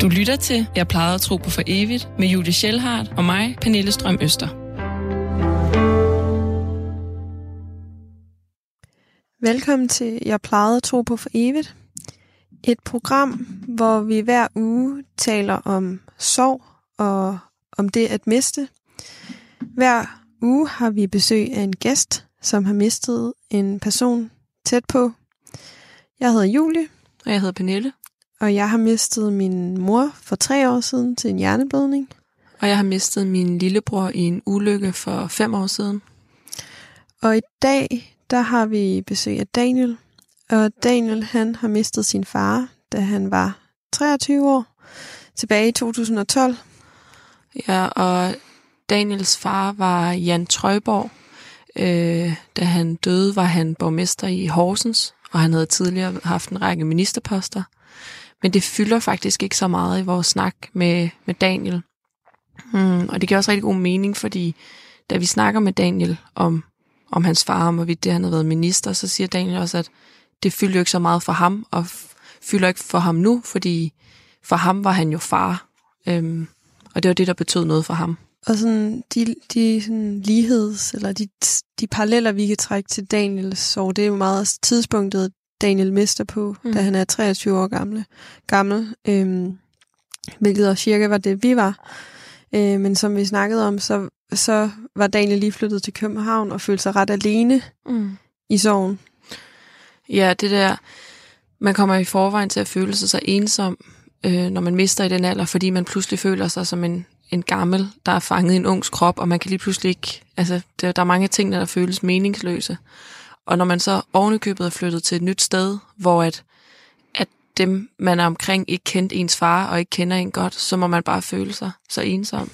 Du lytter til Jeg plejede at tro på for evigt med Julie Schellhardt og mig, Pernille Strøm Øster. Velkommen til Jeg plejede at tro på for evigt. Et program, hvor vi hver uge taler om sorg og om det at miste. Hver uge har vi besøg af en gæst, som har mistet en person tæt på. Jeg hedder Julie, Og jeg hedder Pernille. Og jeg har mistet min mor for tre år siden til en hjerneblødning. Og jeg har mistet min lillebror i en ulykke for fem år siden. Og i dag, der har vi besøg af Daniel. Og Daniel, han har mistet sin far, da han var 23 år, tilbage i 2012. Ja, og Daniels far var Jan Trøjborg. Øh, da han døde, var han borgmester i Horsens, og han havde tidligere haft en række ministerposter. Men det fylder faktisk ikke så meget i vores snak med, med Daniel. Mm, og det giver også rigtig god mening, fordi da vi snakker med Daniel om, om hans far, om hvorvidt det han havde været minister, så siger Daniel også, at det fylder jo ikke så meget for ham, og fylder ikke for ham nu, fordi for ham var han jo far. Øhm, og det var det, der betød noget for ham. Og sådan de, de sådan ligheds, eller de, de paralleller, vi kan trække til Daniels sorg, det er jo meget tidspunktet, Daniel mister på. Mm. da han er 23 år gamle, gammel. Øhm, hvilket også cirka var det, vi var. Øh, men som vi snakkede om, så, så var Daniel lige flyttet til København og følte sig ret alene Mm. i sorgen. Ja, det der, man kommer i forvejen til at føle sig så ensom, øh, når man mister i den alder, fordi man pludselig føler sig som en, en gammel, der er fanget i en ungs krop, og man kan lige pludselig ikke, altså der, der er mange ting, der føles meningsløse. Og når man så ovenikøbet er flyttet til et nyt sted, hvor at, at dem, man er omkring, ikke kendte ens far, og ikke kender en godt, så må man bare føle sig så ensom.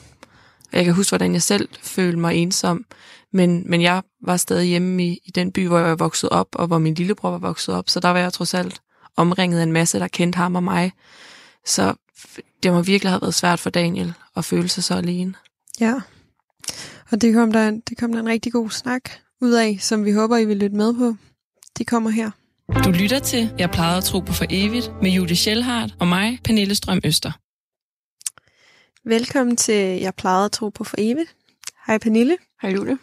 Og Jeg kan huske, hvordan jeg selv følte mig ensom, men, men jeg var stadig hjemme i, i den by, hvor jeg var vokset op, og hvor min lillebror var vokset op, så der var jeg trods alt omringet af en masse, der kendte ham og mig. Så det må virkelig have været svært for Daniel at føle sig så alene. Ja. Og det kom, der, det kom der en rigtig god snak ud af, som vi håber, I vil lytte med på. Det kommer her. Du lytter til Jeg plejede at tro på for evigt med Julie Schellhardt og mig, Pernille Strøm Øster. Velkommen til Jeg plejede at tro på for evigt. Hej Pernille. Hej Julie.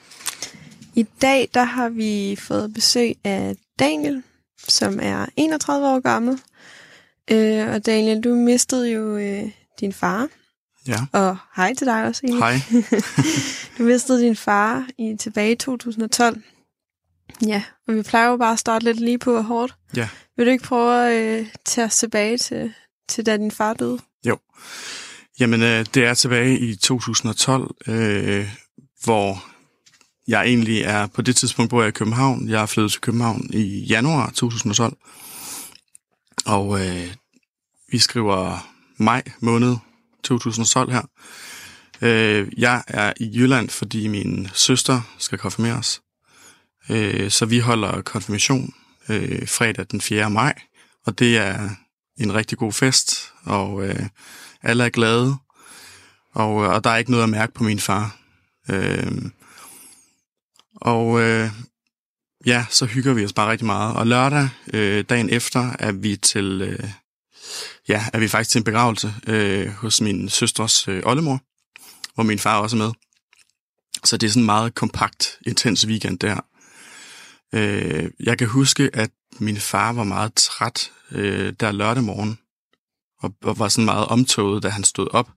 I dag der har vi fået besøg af Daniel, som er 31 år gammel. Øh, og Daniel, du mistede jo øh, din far. Ja, Og hej til dig også, egentlig. hej. Du mistede din far i tilbage i 2012. Ja, og vi plejer jo bare at starte lidt lige på hårdt. Ja. Vil du ikke prøve at øh, tage os tilbage til, til da din far døde? Jamen, øh, det er tilbage i 2012, øh, hvor jeg egentlig er på det tidspunkt, bor jeg i København. Jeg er flyttet til København i januar 2012. Og øh, vi skriver maj måned 2012 her. Øh, jeg er i Jylland, fordi min søster skal konfirmeres. Øh, så vi holder konfirmation øh, fredag den 4. maj. Og det er en rigtig god fest, og øh, alle er glade, og, øh, og der er ikke noget at mærke på min far. Øh, og øh, ja, så hygger vi os bare rigtig meget. Og lørdag, øh, dagen efter, er vi til, øh, ja, er vi faktisk til en begravelse øh, hos min søsters øh, oldemor, hvor min far også er med. Så det er sådan en meget kompakt, intens weekend der. Øh, jeg kan huske, at min far var meget træt øh, der lørdag morgen, og, og var sådan meget omtoget, da han stod op.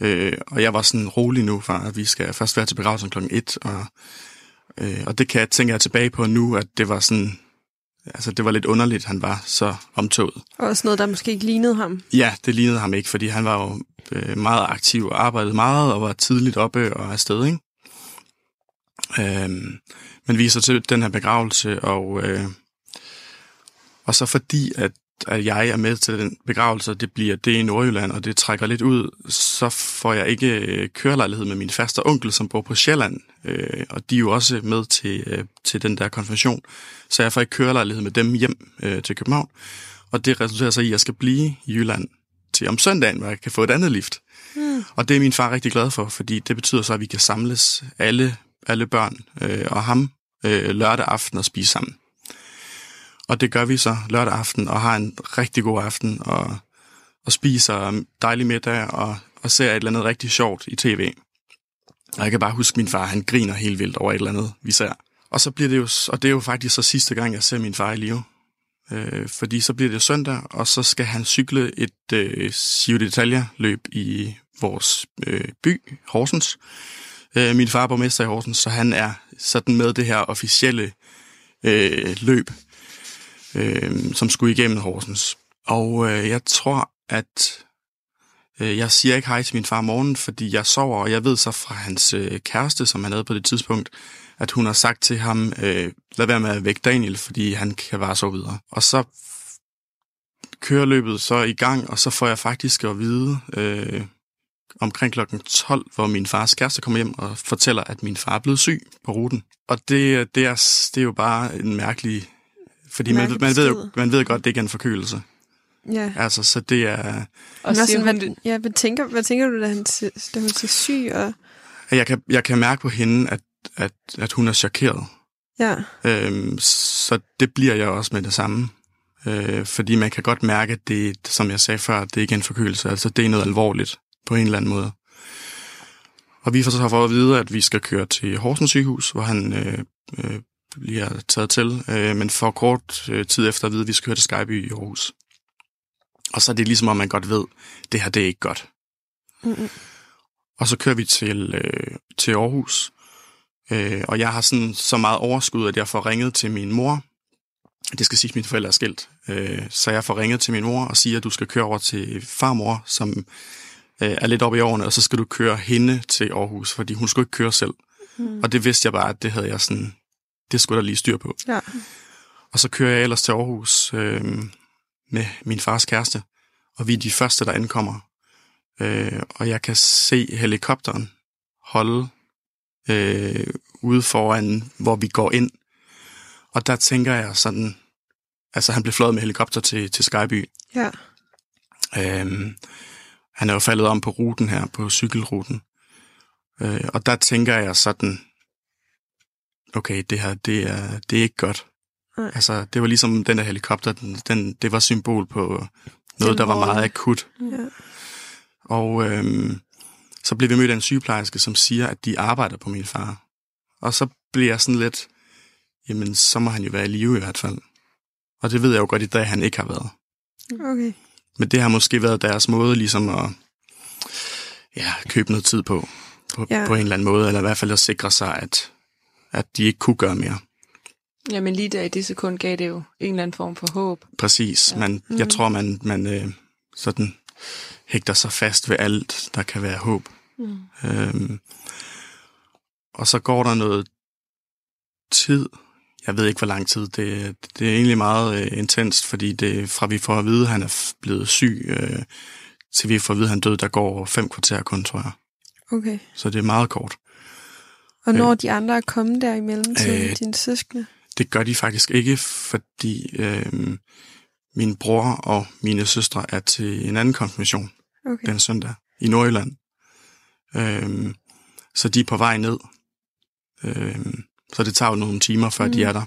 Øh, og jeg var sådan rolig nu, far, at vi skal først være til begravelsen klokken 1, og, øh, og det kan jeg tænke jeg tilbage på nu, at det var sådan, altså det var lidt underligt, han var så omtoget. Og også noget, der måske ikke lignede ham. Ja, det lignede ham ikke, fordi han var jo øh, meget aktiv og arbejdede meget og var tidligt oppe og afsted, ikke? Øhm, men vi er så til den her begravelse, og, øh, og så fordi, at, at jeg er med til den begravelse, det bliver det i Nordjylland, og det trækker lidt ud, så får jeg ikke øh, kørelejlighed med min faste onkel, som bor på Sjælland, øh, og de er jo også med til, øh, til den der konfirmation, så jeg får ikke kørelejlighed med dem hjem øh, til København, og det resulterer så i, at jeg skal blive i Jylland til om søndagen, hvor jeg kan få et andet lift. Mm. Og det er min far rigtig glad for, fordi det betyder så, at vi kan samles alle, alle børn øh, og ham øh, lørdag aften og spise sammen. Og det gør vi så lørdag aften og har en rigtig god aften og, og spiser dejlig middag og, og ser et eller andet rigtig sjovt i tv. Og jeg kan bare huske, at min far han griner helt vildt over et eller andet, vi ser. Og så bliver det jo, og det er jo faktisk så sidste gang, jeg ser min far i live. Øh, fordi så bliver det søndag, og så skal han cykle et øh, Giro d'Italia løb i vores øh, by, Horsens. Øh, min far er borgmester i Horsens, så han er sådan med det her officielle øh, løb, øh, som skulle igennem Horsens. Og øh, jeg tror, at øh, jeg siger ikke hej til min far om morgenen, fordi jeg sover, og jeg ved så fra hans øh, kæreste, som han havde på det tidspunkt, at hun har sagt til ham, øh, lad være med at vække Daniel, fordi han kan bare sove videre. Og så kører løbet så i gang, og så får jeg faktisk at vide øh, omkring klokken 12, hvor min fars kæreste kommer hjem og fortæller, at min far er blevet syg på ruten. Og det, det, er, det er jo bare en mærkelig... Fordi man, man, ved jo, man ved godt, at det ikke er en forkølelse. Ja. Altså, så det er... Og siger, sådan, hvad, ja, hvad, tænker, hvad tænker du, da, han, da hun siger syg? Og... Jeg, kan, jeg kan mærke på hende, at, at, at hun er chokeret. Ja. Øhm, så det bliver jeg også med det samme. Øh, fordi man kan godt mærke, at det, som jeg sagde før, det er ikke er en forkølelse. Altså, det er noget alvorligt på en eller anden måde. Og vi får så for at vide, at vi skal køre til Horsens sygehus, hvor han øh, øh, bliver taget til, øh, men for kort øh, tid efter at vide, at vi skal køre til Skyby i Aarhus. Og så er det ligesom, om man godt ved, at det her det er ikke godt. Mm-hmm. Og så kører vi til, øh, til Aarhus, øh, og jeg har sådan så meget overskud, at jeg får ringet til min mor. Det skal sige, at mine forældre er skilt. Øh, så jeg får ringet til min mor og siger, at du skal køre over til farmor, som øh, er lidt oppe i årene, og så skal du køre hende til Aarhus, fordi hun skulle ikke køre selv. Mm. Og det vidste jeg bare, at det havde jeg sådan, det skulle der lige styr på. Ja. Og så kører jeg ellers til Aarhus øh, med min fars kæreste, og vi er de første, der ankommer. Øh, og jeg kan se helikopteren holde øh, ude foran, hvor vi går ind. Og der tænker jeg sådan, altså han blev fløjet med helikopter til, til Skyby. Ja. Øh, han er jo faldet om på ruten her, på cykelruten. Øh, og der tænker jeg sådan, okay, det her, det er, det er ikke godt. Nej. Altså, det var ligesom den der helikopter, den, den, det var symbol på noget, der var meget akut. Ja. Og øhm, så blev vi mødt af en sygeplejerske, som siger, at de arbejder på min far. Og så bliver jeg sådan lidt, jamen, så må han jo være i live i hvert fald. Og det ved jeg jo godt i dag, han ikke har været. Okay. Men det har måske været deres måde ligesom at ja, købe noget tid på, på, ja. på en eller anden måde, eller i hvert fald at sikre sig, at, at de ikke kunne gøre mere. Ja, men lige der i det sekund gav det jo en eller anden form for håb. Præcis. Ja. Man, jeg mm. tror, man, man øh, sådan hægter sig fast ved alt, der kan være håb. Mm. Øhm, og så går der noget tid. Jeg ved ikke, hvor lang tid. Det, det er egentlig meget øh, intenst, fordi det, fra vi får at vide, at han er blevet syg, øh, til vi får at vide, at han død, der går fem kvarter kun, tror jeg. Okay. Så det er meget kort. Og når øh, de andre er kommet der imellem til øh, dine søskende? Det gør de faktisk ikke, fordi øh, min bror og mine søstre er til en anden konfirmation okay. den søndag i Nordjylland. Øh, så de er på vej ned. Øh, så det tager jo nogle timer, før mm. de er der.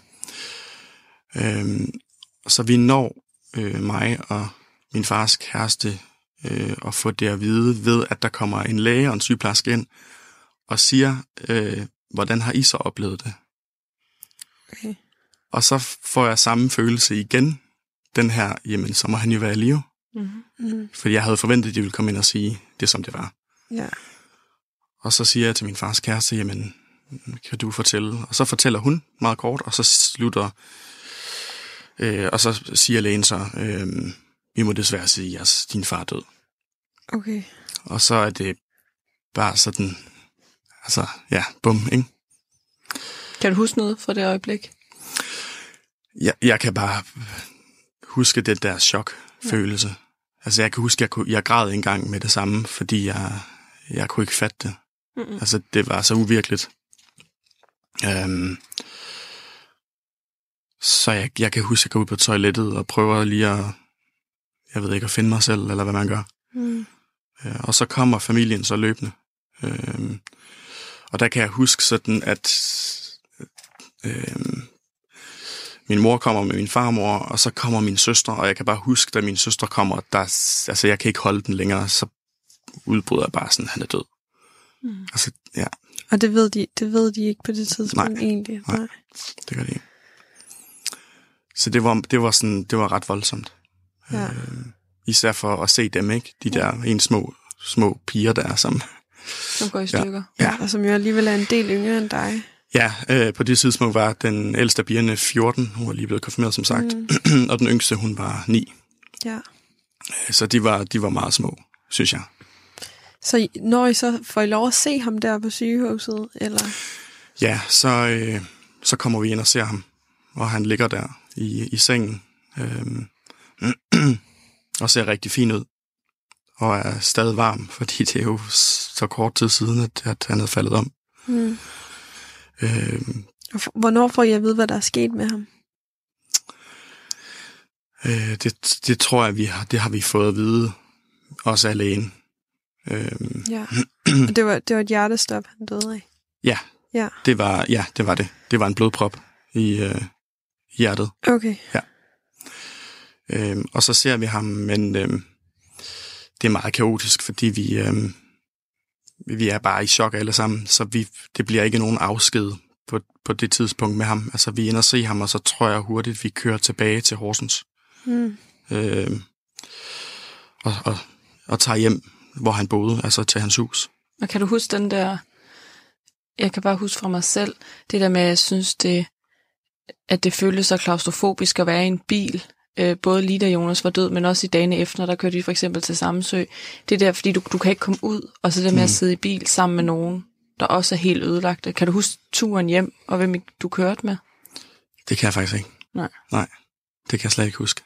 Øh, så vi når øh, mig og min fars kæreste øh, at få det at vide ved, at der kommer en læge og en sygeplejerske ind og siger, øh, hvordan har I så oplevet det? Okay. Og så får jeg samme følelse igen, den her, jamen så må han jo være i live. Mm-hmm. mm-hmm. Fordi jeg havde forventet, at de ville komme ind og sige det, som det var. Ja. Og så siger jeg til min fars kæreste, jamen, kan du fortælle? Og så fortæller hun meget kort, og så slutter, øh, og så siger lægen så, øh, vi må desværre sige, at din far er død. Okay. Og så er det bare sådan, altså, ja, bum, ikke? Kan du huske noget fra det øjeblik? Jeg, jeg kan bare huske det der chok-følelse. Ja. Altså, jeg kan huske, jeg, kunne, jeg græd engang med det samme, fordi jeg, jeg kunne ikke fatte det. Mm-hmm. Altså, det var så uvirkeligt. Um, så jeg, jeg kan huske, at jeg går ud på toilettet og prøver lige at, jeg ved ikke, at finde mig selv, eller hvad man gør. Mm. Uh, og så kommer familien så løbende. Uh, og der kan jeg huske sådan, at uh, min mor kommer med min farmor, og så kommer min søster, og jeg kan bare huske, da min søster kommer, der, altså jeg kan ikke holde den længere, så udbryder jeg bare sådan, han er død. Mm. Altså, ja. Og det ved, de, det ved de ikke på det tidspunkt Nej. egentlig? Nej. Det gør det ikke. Så det var, det var, sådan, det var ret voldsomt. Ja. Øh, især for at se dem, ikke? De der en små, små piger der, som... Som går i stykker. Ja. Og som jo alligevel er en del yngre end dig. Ja, øh, på det tidspunkt var den ældste af pigerne 14, hun var lige blevet konfirmeret, som sagt, mm. og den yngste, hun var 9. Ja. Så de var, de var meget små, synes jeg. Så når I så får I lov at se ham der på sygehuset, eller? Ja, så, øh, så kommer vi ind og ser ham, og han ligger der i, i sengen, øh, og ser rigtig fin ud, og er stadig varm, fordi det er jo så kort tid siden, at, at han er faldet om. Mm. Øh, Hvornår får I at vide, hvad der er sket med ham? øh, det, det tror jeg, vi har, det har vi fået at vide, også alene. Øh, Ja. Og det var, det var et hjertestop, han døde af. ja, Ja. det var, ja, det var det. Det var en blodprop i øh, hjertet. Okay. Øhm, og så ser vi ham, men øhm, det er meget kaotisk, fordi vi, øhm, vi er bare i chok alle sammen, så vi, det bliver ikke nogen afsked på, på det tidspunkt med ham. Altså, vi ender og se ham, og så tror jeg hurtigt, vi kører tilbage til Horsens Mm. øhm, og, og, og tager hjem, hvor han boede, altså til hans hus. Og kan du huske den der... Jeg kan bare huske fra mig selv, det der med, at jeg synes, det, at det føltes så klaustrofobisk at være i en bil, øh, både lige da Jonas var død, men også i dagene efter, der kørte vi for eksempel til Samsø. Det er der, fordi du, du kan ikke komme ud, og så det med at Mm. sidde i bil sammen med nogen, der også er helt ødelagte. Kan du huske turen hjem, og hvem du kørte med? Det kan jeg faktisk ikke. Nej. Nej, det kan jeg slet ikke huske.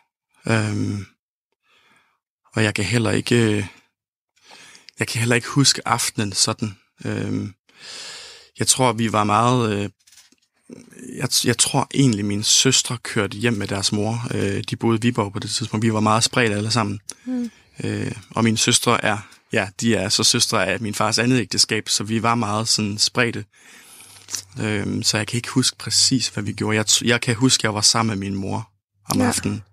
Øhm, og jeg kan heller ikke... øh, Jeg kan heller ikke huske aftenen sådan. Øhm, jeg tror, vi var meget... Øh, jeg, jeg tror egentlig, mine søstre kørte hjem med deres mor. Øh, de boede i Viborg på det tidspunkt. Vi var meget spredt alle sammen. Mm. Øh, og mine søstre er... Ja, de er så søstre af min fars andet ægteskab, så vi var meget sådan spredte. Øhm, så jeg kan ikke huske præcis, hvad vi gjorde. Jeg, jeg kan huske, at jeg var sammen med min mor om Ja. aftenen.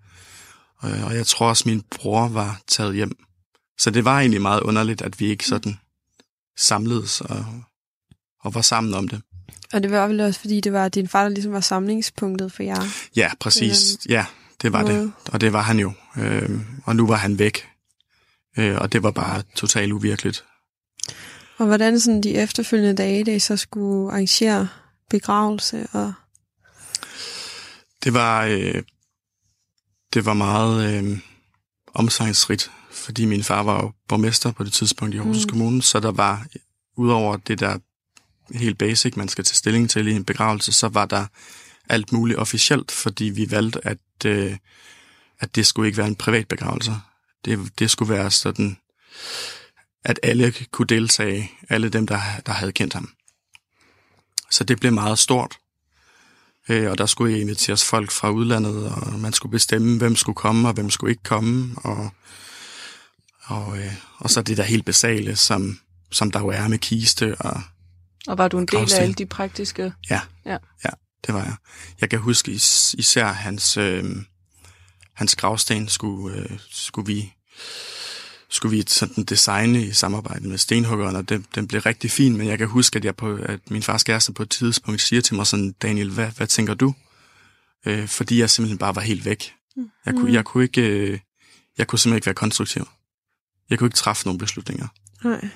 Øh, og jeg tror også, min bror var taget hjem. Så det var egentlig meget underligt, at vi ikke sådan samledes og, og var sammen om det. Og det var vel også, fordi det var din far, der ligesom var samlingspunktet for jer. Ja, præcis. Ja, det var måde. det. Og det var han jo. Øh, og nu var han væk. Øh, og det var bare totalt uvirkeligt. Og hvordan sådan de efterfølgende dage, da I så skulle arrangere begravelse og... Det var, øh, det var meget øh, omsangsrigt, fordi min far var jo borgmester på det tidspunkt i Mm. mm. Kommune, så der var, udover det der helt basic, man skal tage stilling til i en begravelse, så var der alt muligt officielt, fordi vi valgte, at, øh, at det skulle ikke være en privat begravelse. Det, det skulle være sådan, at alle kunne deltage, alle dem, der, der havde kendt ham. Så det blev meget stort. Øh, og der skulle inviteres folk fra udlandet, og man skulle bestemme, hvem skulle komme, og hvem skulle ikke komme. Og, og, øh, og så det der helt basale, som, som der jo er med kiste, og og var du en del af alle de praktiske... ja, Ja. ja det var jeg. Jeg kan huske is, især hans, øh, hans gravsten skulle, øh, skulle vi skulle vi sådan designe i samarbejde med stenhuggeren, og den, den blev rigtig fin, men jeg kan huske, at, jeg på, at min fars kæreste på et tidspunkt siger til mig sådan, Daniel, hvad, hvad tænker du? Øh, fordi jeg simpelthen bare var helt væk. Jeg kunne, Mm. jeg kunne ikke, øh, jeg kunne simpelthen ikke være konstruktiv. Jeg kunne ikke træffe nogle beslutninger. Nej.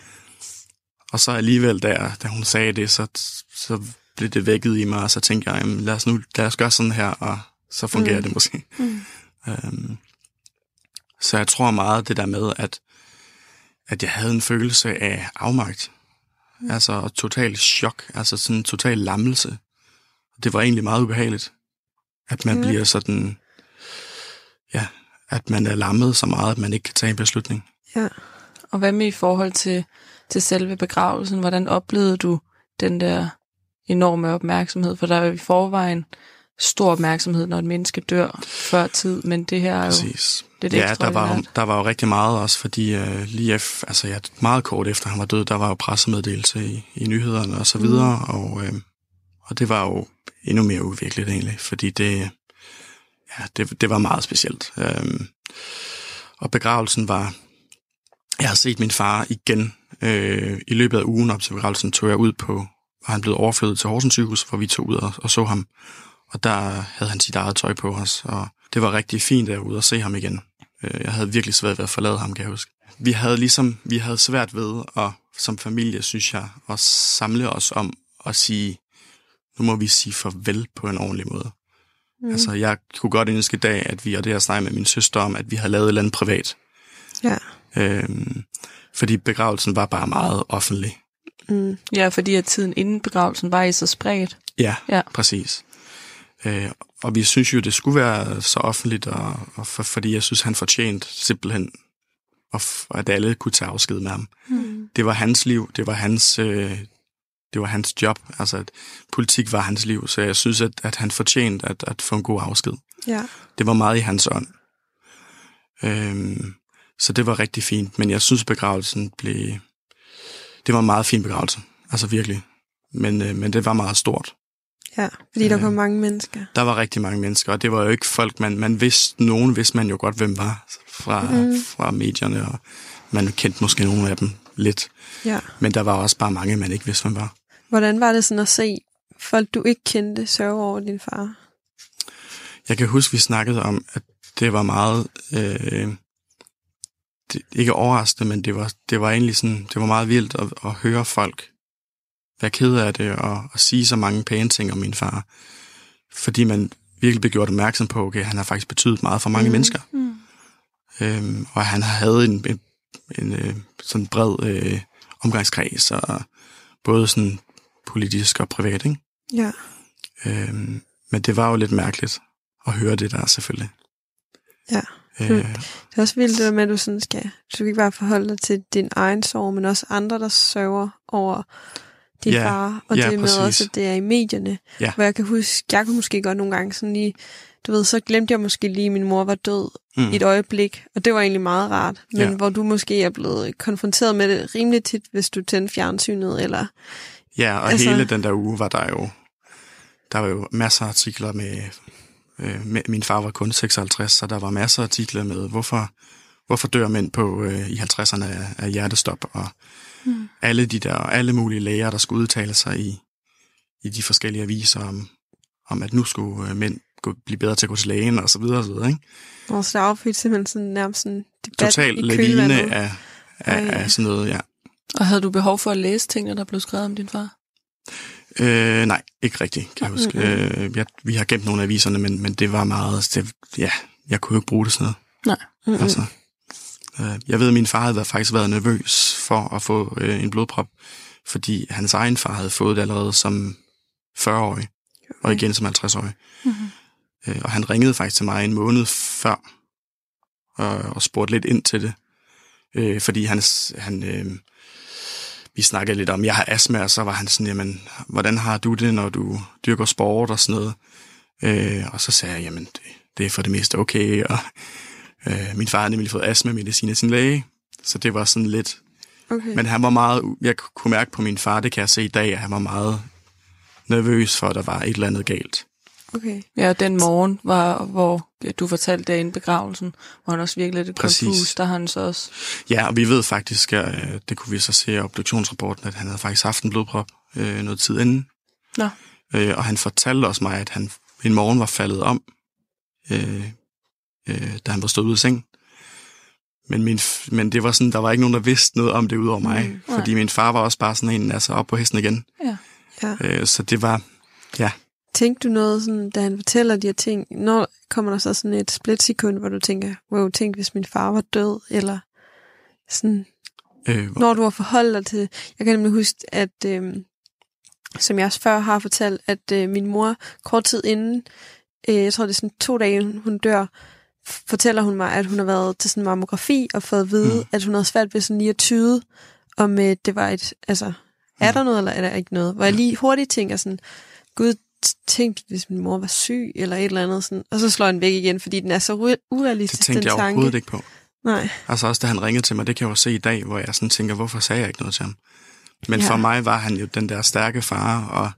Og så alligevel, da, jeg, da hun sagde det, så, så blev det vækket i mig, og så tænkte jeg, jamen, lad os nu lad os gøre sådan her, og så fungerer Mm. mm. det måske. Mm. Øhm, så jeg tror meget det der med, at, at jeg havde en følelse af afmagt. Mm. Altså total chok, altså sådan en total lammelse. Det var egentlig meget ubehageligt, at man ja. bliver sådan, ja, at man er lammet så meget, at man ikke kan tage en beslutning. Ja. Og hvad med i forhold til, til selve begravelsen? Hvordan oplevede du den der enorme opmærksomhed? For der er jo i forvejen stor opmærksomhed, når et menneske dør før tid, men det her er jo Præcis. lidt ja, der var, jo, der var jo rigtig meget også, fordi øh, lige efter, altså ja, meget kort efter han var død, der var jo pressemeddelelse i, i nyhederne og så videre, mm. og, øh, og det var jo endnu mere uvirkeligt egentlig, fordi det, ja, det, det var meget specielt. Øhm, og begravelsen var... Jeg har set min far igen øh, i løbet af ugen op til begravelsen, tog jeg ud på, og han blev overflyttet til Horsens sygehus, hvor vi tog ud og, og så ham. Og der havde han sit eget tøj på os, og det var rigtig fint at ud og se ham igen. Øh, jeg havde virkelig svært ved at forlade ham, kan jeg huske. Vi havde ligesom, vi havde svært ved at, som familie, synes jeg, at samle os om at sige, nu må vi sige farvel på en ordentlig måde. Mm. Altså, jeg kunne godt ønske i dag, at vi, og det har jeg snakket med min søster om, at vi har lavet et eller andet privat. Ja. Øhm, fordi begravelsen var bare meget offentlig. Mm. Ja, fordi at tiden inden begravelsen var I så spredt. Ja, Ja. præcis. Øh, og vi synes jo, det skulle være så offentligt, og, og for, fordi jeg synes, han fortjente simpelthen, og f- at alle kunne tage afsked med ham. Mm. Det var hans liv, det var hans, øh, det var hans job, altså at politik var hans liv, så jeg synes, at, at han fortjente at, at få en god afsked. Ja. Det var meget i hans ånd. Øhm, så det var rigtig fint, men jeg synes, begravelsen blev... Det var en meget fin begravelse, altså virkelig. Men, øh, men det var meget stort. Ja, fordi der Øh. kom mange mennesker. Der var rigtig mange mennesker, og det var jo ikke folk, man, man vidste, nogen vidste man jo godt, hvem var fra, mm. fra medierne, og man kendte måske nogle af dem lidt. Ja. Men der var også bare mange, man ikke vidste, hvem var. Hvordan var det sådan at se folk, du ikke kendte, sørge over din far? Jeg kan huske, vi snakkede om, at det var meget, øh, det, ikke overraskende, men det var, det var egentlig sådan, det var meget vildt at, at høre folk være ked af det, og, og sige så mange pæne ting om min far. Fordi man virkelig blev gjort opmærksom på, okay, han har faktisk betydet meget for mange mm. mennesker. Mm. Øhm, og han havde en, en, en øh, sådan bred øh, omgangskreds, og både sådan politisk og privat, ikke? Ja. Øhm, men det var jo lidt mærkeligt at høre det der, selvfølgelig. Ja. Øh, Det er også vildt det med, at du sådan skal, du skal ikke bare forholde dig til din egen sorg, men også andre, der sørger over din Ja, far, og ja, det med præcis. også, at det er i medierne. Ja. Hvor jeg kan huske, jeg kunne måske godt nogle gange sådan lige, du ved, så glemte jeg måske lige, at min mor var død mm, i et øjeblik, og det var egentlig meget rart. Men Ja. hvor du måske er blevet konfronteret med det rimelig tit, hvis du tændte fjernsynet, eller... ja, og altså, hele den der uge var der jo, der var jo masser af artikler med, øh, min far var kun 56, så der var masser af artikler med, hvorfor, hvorfor dør mænd på øh, i 50'erne af, af hjertestop, og Mm. alle de der, alle mulige læger, der skulle udtale sig i, i de forskellige aviser om, om at nu skulle øh, mænd gå, blive bedre til at gå til lægen, og så videre, og så videre, ikke? Og så der affødte simpelthen sådan nærmest sådan debat Total i lavine af, af, Ej, af sådan noget, ja. Og havde du behov for at læse tingene, der blev skrevet om din far? Øh, nej, ikke rigtigt, kan jeg huske. Mm-mm. Øh, jeg, vi har gemt nogle af aviserne, men, men det var meget... Det, ja, jeg kunne jo ikke bruge det sådan noget. Mm-mm. Altså, øh, jeg ved, at min far havde faktisk været nervøs for at få øh, en blodprop, fordi hans egen far havde fået det allerede som 40-årig, og Okay. igen som 50-årig. Mm-hmm. Øh, og han ringede faktisk til mig en måned før, og, og spurgte lidt ind til det. Øh, fordi han, han øh, vi snakkede lidt om, jeg har astma, og så var han sådan, jamen, hvordan har du det, når du dyrker sport og sådan noget? Øh, og så sagde jeg, jamen, det, det er for det meste okay, og øh, min far havde nemlig fået astma-medicin af sin læge, så det var sådan lidt, Okay. men han var meget, jeg kunne mærke på min far, det kan jeg se i dag, at han var meget nervøs for, at der var et eller andet galt. Okay. Ja, den morgen, var, hvor ja, du fortalte det inden begravelsen, hvor han også virkelig lidt konfus, der han så også... Ja, og vi ved faktisk, at det kunne vi så se i obduktionsrapporten, at han havde faktisk haft en blodprop øh, noget tid inden. Nå. Øh, og han fortalte også mig, at han en morgen var faldet om, øh, øh, da han var stået ud af sengen. Men, min, men det var sådan, der var ikke nogen, der vidste noget om det ud over mig. Mm, Mm, fordi min far var også bare sådan en, altså op på hesten igen. Ja. Ja. Øh, så det var, ja, Tænkte du noget, sådan, da han fortæller de her ting, når kommer der så sådan et splitsekund, hvor du tænker, wow, tænk hvis min far var død, eller sådan, øh, når du har forholdt dig til, jeg kan nemlig huske, at øh, som jeg også før har fortalt, at øh, min mor kort tid inden, øh, jeg tror det er sådan to dage hun dør, fortæller hun mig, at hun har været til sådan mammografi og fået at vide, Mm. mm. at hun havde svært ved sådan lige at tyde, om øh, det var et, altså, er Mm. der noget, eller er der ikke noget? Hvor jeg lige hurtigt tænker sådan, gud, t- tænk, hvis min mor var syg, eller et eller andet sådan, og så slår jeg den væk igen, fordi den er så ure- det urealistisk, tænkte den jeg tanke. overhovedet ikke på. Nej, Altså også da han ringede til mig, det kan jeg jo se i dag, hvor jeg sådan tænker, hvorfor sagde jeg ikke noget til ham? Men Ja. ja. for mig var han jo den der stærke far, og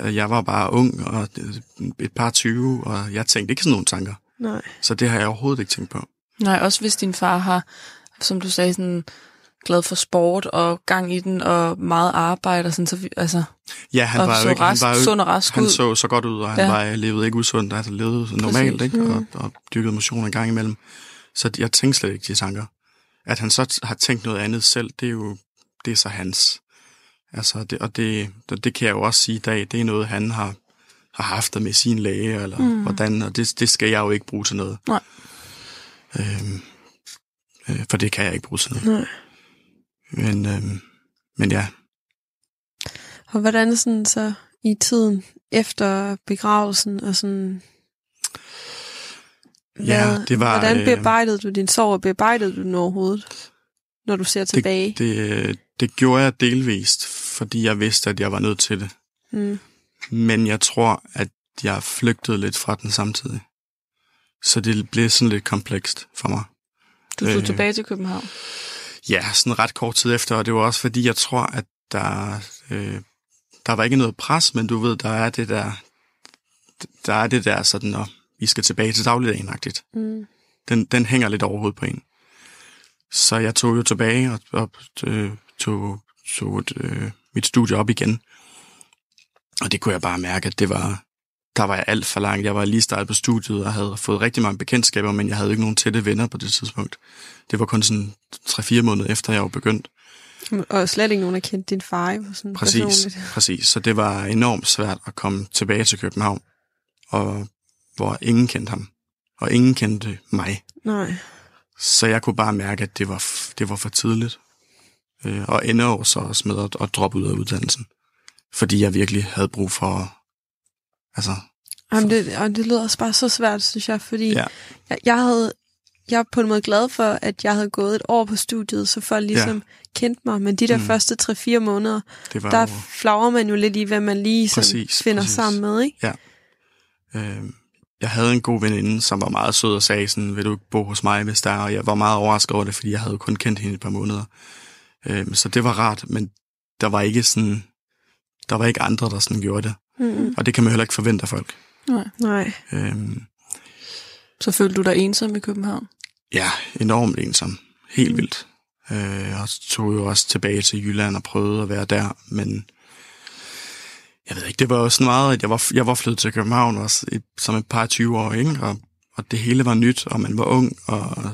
øh, jeg var bare ung og øh, et par 20, og jeg tænkte ikke sådan nogle tanker. Nej. Så det har jeg overhovedet ikke tænkt på. Nej, også hvis din far har, som du sagde, sådan glad for sport og gang i den og meget arbejde og sådan, så vi, altså, Ja, han var så jo ikke, rask, han var jo, sund og rask han ud. så så godt ud, og han Ja. var, levede ikke usundt, altså levede normalt, Præcis. ikke? Og, og dyrkede motion en gang imellem. Så jeg tænkte slet ikke de tanker. At han så har tænkt noget andet selv, det er jo det er så hans. Altså, det, og det, det, det kan jeg jo også sige i dag, det er noget, han har, har haft med sin læge, eller mm. hvordan, og det, det skal jeg jo ikke bruge til noget. Nej. Øhm, øh, for det kan jeg ikke bruge til noget. Nej. Men, øhm, men ja, Og hvordan sådan så i tiden efter begravelsen og sådan... Ja, det var, Hvordan øh, bearbejdede du din sorg, og bearbejdede du den overhovedet, når du ser tilbage? Det, øh, det gjorde jeg delvist, fordi jeg vidste, at jeg var nødt til det. Mm. Men jeg tror, at jeg flygtede lidt fra den samtidig. Så det blev sådan lidt komplekst for mig. Du tog Øh. tilbage til København. Ja, sådan ret kort tid efter, og det var også fordi, jeg tror, at der, øh, der var ikke noget pres, men du ved, der er det der, der er det der sådan, at vi skal tilbage til dagligdagen-agtigt. Mm. Den, den hænger lidt over hovedet på en. Så jeg tog jo tilbage og, og øh, tog, tog øh, mit studie op igen. Og det kunne jeg bare mærke, at det var, der var jeg alt for langt. Jeg var lige startet på studiet og havde fået rigtig mange bekendtskaber, men jeg havde ikke nogen tætte venner på det tidspunkt. Det var kun sådan 3-4 måneder efter, jeg var begyndt. Og slet ikke nogen, der kendte din far, jo, sådan Præcis, personligt. præcis. Så det var enormt svært at komme tilbage til København, og hvor ingen kendte ham, og ingen kendte mig. Nej. Så jeg kunne bare mærke, at det var, det var for tidligt. Øh, og ender jo så også med at, at droppe ud af uddannelsen. Fordi jeg virkelig havde brug for... Altså, Jamen, det, og det lyder også bare så svært, synes jeg, fordi Ja. jeg, jeg havde jeg er på en måde glad for, at jeg havde gået et år på studiet, så folk ligesom ja. kendte mig. Men de der mm. Første 3-4 måneder, der jo... flagrer man jo lidt i, hvad man lige Præcis, finder præcis. sammen med, ikke? Øh, jeg havde en god veninde, som var meget sød og sagde sådan, vil du ikke bo hos mig, hvis der er? Og jeg var meget overrasket over det, fordi jeg havde kun kendt hende et par måneder. Øh, så det var rart, men der var ikke sådan... Der var ikke andre, der sådan gjorde det. Mm-hmm. Og det kan man heller ikke forvente af folk. Nej. Nej. Øh, Så følte du dig ensom i København? Ja, enormt ensom. Helt vildt. Øh, og tog jo også tilbage til Jylland og prøvede at være der, men jeg ved ikke, det var jo sådan meget, at jeg var, jeg var flyttet til København også et, som et par 20 år, ikke? Og, og det hele var nyt, og man var ung, og,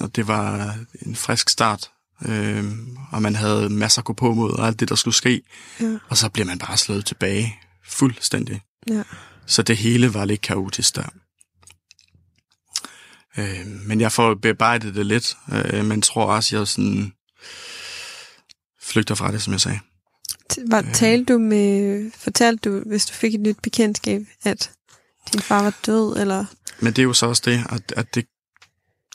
og det var en frisk start. Øh, og man havde masser at gå på mod, og alt det, der skulle ske. Ja. Og så bliver man bare slået tilbage fuldstændig. Ja. Så det hele var lidt kaotisk der. Øh, men jeg får bearbejdet det lidt, øh, men tror også, jeg sådan flygter fra det, som jeg sagde. Var, talte du med, fortalte du, hvis du fik et nyt bekendtskab, at din far var død, eller? Men det er jo så også det, at, at det,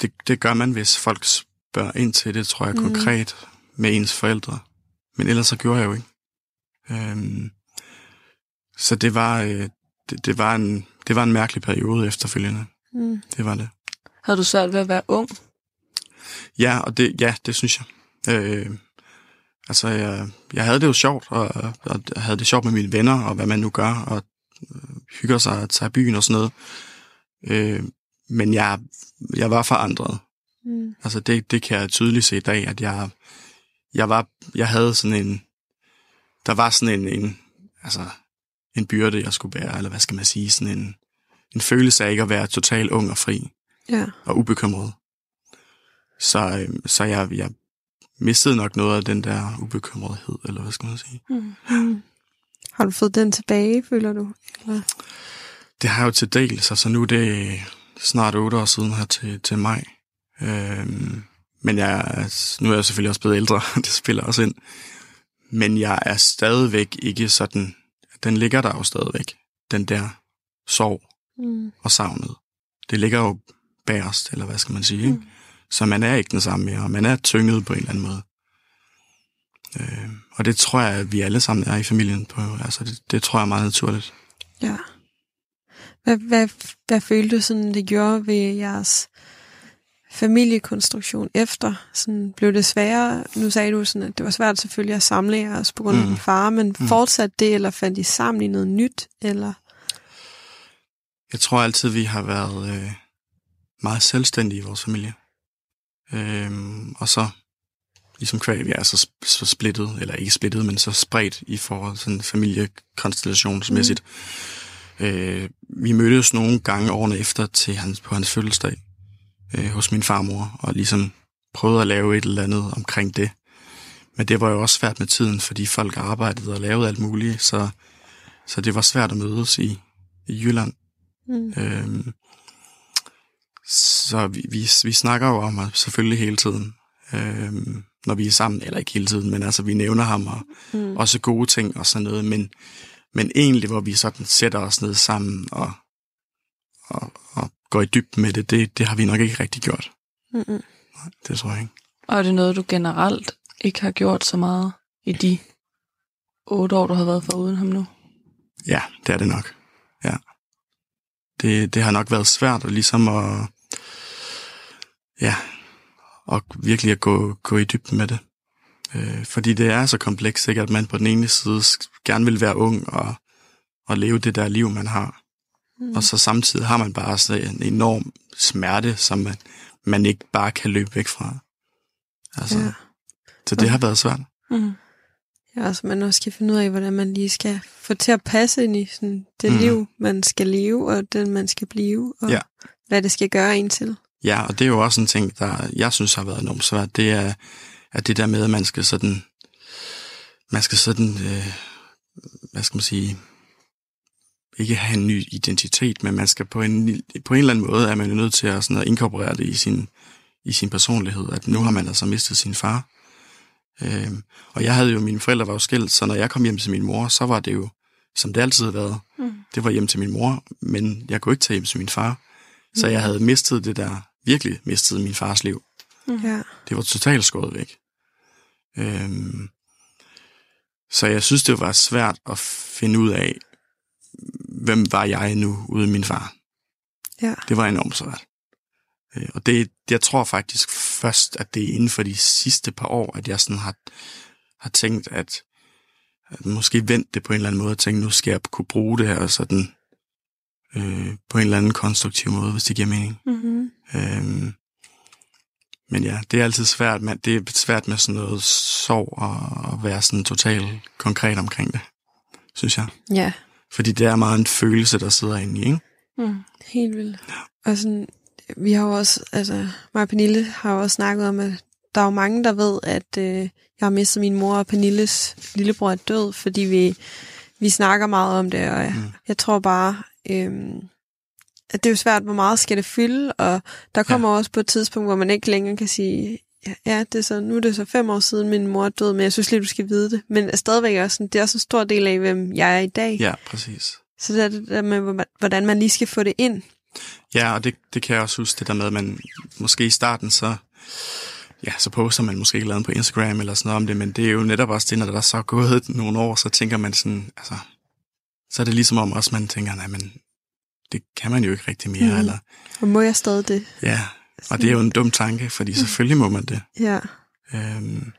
det, det gør man, hvis folk spørger ind til det, tror jeg, Mhm. konkret med ens forældre. Men ellers så gjorde jeg jo ikke. Øhm, så det var, øh, det, det, var en, det var en mærkelig periode efterfølgende. Mm. Det var det. Havde du svært ved at være ung? Ja, og det, ja, det synes jeg. Øh, altså, jeg, jeg havde det jo sjovt, og, og havde det sjovt med mine venner, og hvad man nu gør, og øh, hygger sig at tage i byen og sådan noget. Øh, men jeg, jeg var forandret. Mm. Altså, det, det kan jeg tydeligt se i dag, at jeg, jeg var, jeg havde sådan en, der var sådan en, en, altså, en byrde, jeg skulle bære, eller hvad skal man sige, sådan en, en følelse af ikke at være totalt ung og fri Ja. og ubekymret. Så, øh, så jeg, jeg mistede nok noget af den der ubekymrethed, eller hvad skal man sige. Mm. Mm. Har du fået den tilbage, føler du? Eller? Det har jeg jo til dels, altså nu er det snart otte år siden her til, til maj. Øhm, men jeg, er- nu er jeg selvfølgelig også blevet ældre, det spiller også ind. Men jeg er stadigvæk ikke sådan, den ligger der jo stadigvæk, den der sorg Mm. og savnet. Det ligger jo bagerst, eller hvad skal man sige, ikke? Så man er ikke den samme mere, og man er tynget på en eller anden måde. Øh, og det tror jeg, at vi alle sammen er i familien på. Altså, det, det tror jeg er meget naturligt. Ja. Hvad, hvad, hvad følte du sådan, det gjorde ved jeres familiekonstruktion efter? Sådan, blev det sværere? Nu sagde du, sådan, at det var svært selvfølgelig at samle jer også på grund af Mm. din far, men Mm. fortsatte det, eller fandt I sammen i noget nyt? Eller? Jeg tror altid, vi har været øh, meget selvstændige i vores familie. Øhm, og så, ligesom kvæg, vi er så, så splittet, eller ikke splittet, men så spredt i forhold til familiekonstellationsmæssigt. Mm. Øh, vi mødtes nogle gange årene efter til hans, på hans fødselsdag øh, hos min farmor, og ligesom prøvede at lave et eller andet omkring det. Men det var jo også svært med tiden, fordi folk arbejdede og lavede alt muligt, så, så det var svært at mødes i, i Jylland. Mm. Øhm, så vi, vi, vi snakker jo om ham selvfølgelig hele tiden, øhm, når vi er sammen, eller ikke hele tiden, men altså vi nævner ham, og Mm. også gode ting og sådan noget, men, men egentlig, hvor vi sådan sætter os ned sammen og, og, og går i dybden med det, det, det har vi nok ikke rigtig gjort. Mm-mm. Nej, det tror jeg ikke. Og er det noget, du generelt ikke har gjort så meget i de otte år, du har været for uden ham nu? Ja, det er det nok. Ja. Det, det har nok været svært at ligesom at, ja, og virkelig at gå, gå i dybden med det. Øh, fordi det er så komplekst, ikke, at man på den ene side gerne vil være ung og, og leve det der liv, man har. Mm. Og så samtidig har man bare så en enorm smerte, som man, man ikke bare kan løbe væk fra. Altså, Ja. Så det har været svært. Mm. Ja, så man også skal finde ud af, hvordan man lige skal få til at passe ind i sådan, det Mhm. liv, man skal leve, og den, man skal blive, og Ja. hvad det skal gøre en til. Ja, og det er jo også en ting, der jeg synes har været enormt svært. Det er, at det der med, at man skal sådan, man skal sådan, øh, hvad skal man sige, ikke have en ny identitet, men man skal på en, på en eller anden måde, er man jo nødt til at, sådan at inkorporere det i sin, i sin personlighed, at nu har man altså mistet sin far. Øhm, og jeg havde jo, mine forældre var jo skilt, så når jeg kom hjem til min mor, så var det jo, som det altid har været, Mm. det var hjem til min mor, men jeg kunne ikke tage hjem til min far. Så jeg havde mistet det der, virkelig mistet min fars liv. Ja. Det var totalt skåret væk. Øhm, så jeg synes, det var svært at finde ud af, hvem var jeg nu uden min far. Ja. Det var enormt svært. Øh, Og det, jeg tror faktisk først, at det er inden for de sidste par år, at jeg sådan har, har tænkt, at, at måske vendt det på en eller anden måde, og tænkt, nu skal jeg kunne bruge det her sådan, øh, på en eller anden konstruktiv måde, hvis det giver mening. Mm-hmm. Øhm, men ja, det er altid svært, men det er svært med sådan noget sorg og at være sådan totalt konkret omkring det, synes jeg. Ja, Fordi det er meget en følelse, der sidder inde i, ikke? Mm. helt vildt. Og sådan, vi har jo også, altså, mig og Pernille har jo også snakket om, at der er jo mange, der ved, at øh, jeg har mistet min mor, og Pernilles lillebror er død, fordi vi, vi snakker meget om det, og jeg, Mm. jeg tror bare, øhm, at det er jo svært, hvor meget skal det fylde, og der kommer ja. også på et tidspunkt, hvor man ikke længere kan sige, ja, det er så, nu er det så fem år siden, min mor er død, men jeg synes lige, du skal vide det. Men er stadigvæk også sådan, det er også en stor del af, hvem jeg er i dag. Ja, præcis. Så det er det der med, hvordan man lige skal få det ind. Ja, og det, det kan jeg også huske, det der med, at man måske i starten så, ja, så poster man måske ikke noget på Instagram eller sådan noget om det, men det er jo netop også det, når der så er gået nogle år, så tænker man sådan, altså, så er det ligesom om også, man tænker, nej, men det kan man jo ikke rigtig mere, mm. eller, Og må jeg stadig det? ja, og det er jo en dum tanke, fordi selvfølgelig må man det. Ja. Øhm,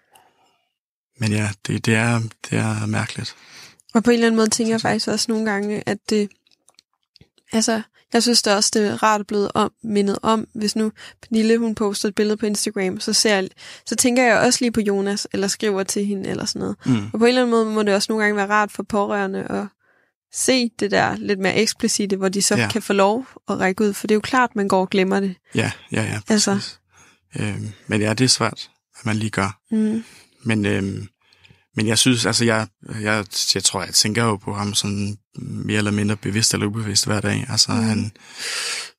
men ja, det, det, er, det er mærkeligt. Og på en eller anden måde tænker jeg faktisk også nogle gange, at det... Altså, jeg synes det også, det er rart at blive om, mindet om, hvis nu Pernille, hun poster et billede på Instagram, så, ser jeg, så tænker jeg også lige på Jonas, eller skriver til hende, eller sådan noget. Mm. Og på en eller anden måde må det også nogle gange være rart for pårørende at se det der lidt mere eksplicite, hvor de så Ja. kan få lov at række ud, for det er jo klart, man går og glemmer det. Ja, ja, ja, præcis. Altså. Altså. Øhm, men ja, det er svært, at man lige gør. Mm. Men, øhm, men jeg synes, altså jeg, jeg, jeg tror, jeg tænker jo på ham sådan mere eller mindre bevidst eller ubevidst hver dag. Altså Mm. han,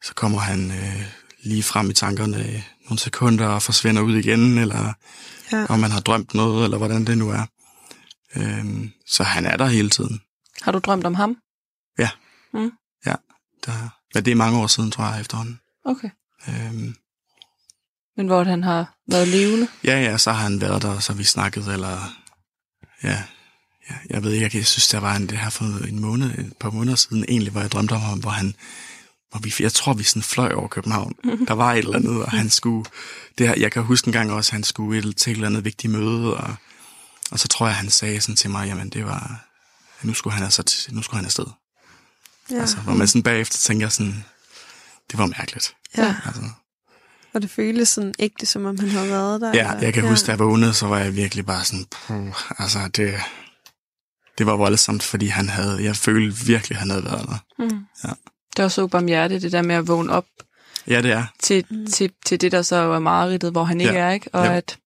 så kommer han øh, lige frem i tankerne nogle sekunder og forsvinder ud igen, eller Ja. om man har drømt noget, eller hvordan det nu er. Øhm, så han er der hele tiden. Har du drømt om ham? Der, men det er mange år siden, tror jeg, efterhånden. Okay. Øhm, Men hvor han har været levende? Ja, ja, så har han været der, og så vi snakket, eller... Ja, ja jeg ved ikke, jeg synes, der var en, det her for en måned, et par måneder siden, egentlig, hvor jeg drømte om ham, hvor han hvor vi, jeg tror, vi sådan fløj over København. Der var et eller andet, og han skulle... Det her, jeg kan huske en gang også, at han skulle et, til et eller andet vigtigt møde, og, og så tror jeg, han sagde sådan til mig, jamen det var... Nu skulle han altså nu skulle han afsted. Ja. Altså, hvor man sådan bagefter tænker sådan, det var mærkeligt. ja. Altså, Og det føles sådan ægte, som om han havde været der. ja, eller- jeg kan ja. huske, da jeg vågnede, så var jeg virkelig bare sådan, puh, altså det, det var voldsomt, fordi han havde, jeg følte virkelig, at han havde været der. Mm. Ja. Det var så ubarmhjertet, det der med at vågne op Ja, det er. til, mm. til, til det, der så er mareridtet, hvor han ikke Ja. er, ikke? Og Ja. at,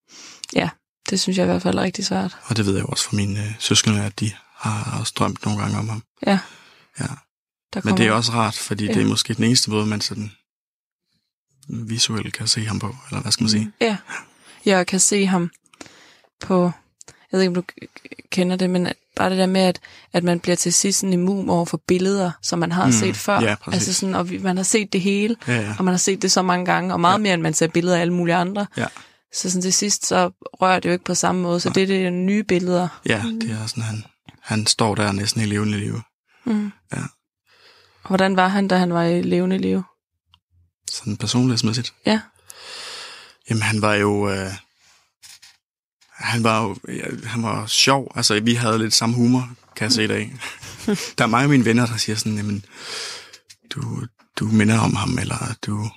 ja, det synes jeg i hvert fald er rigtig svært. Og det ved jeg også fra mine øh, søskende, at de har også drømt nogle gange om ham. Ja. Ja. Der Men det er også rart, fordi ja. det er måske den eneste måde, man sådan visuelt kan se ham på, eller hvad skal man sige? Ja. Jeg kan se ham på, jeg ved ikke, om du kender det, men bare det der med, at, at man bliver til sidst sådan immun over for billeder, som man har Mm, set før. ja, præcis. altså sådan, og vi, man har set det hele, Ja, ja. og man har set det så mange gange, og meget Ja. mere, end man ser billeder af alle mulige andre. Ja. Så sådan til sidst, så rører det jo ikke på samme måde, så det er det nye billeder. Ja, det er sådan, han, han står der næsten i levende liv. Mm. Ja. Hvordan var han, da han var i levende liv? Sådan personlighedsmæssigt. Ja. Jamen, han var jo... Øh, han var jo ja, han var sjov. Altså, vi havde lidt samme humor, kan jeg se i dag. der er mange af mine venner, der siger sådan, jamen, du, du minder om ham, eller du,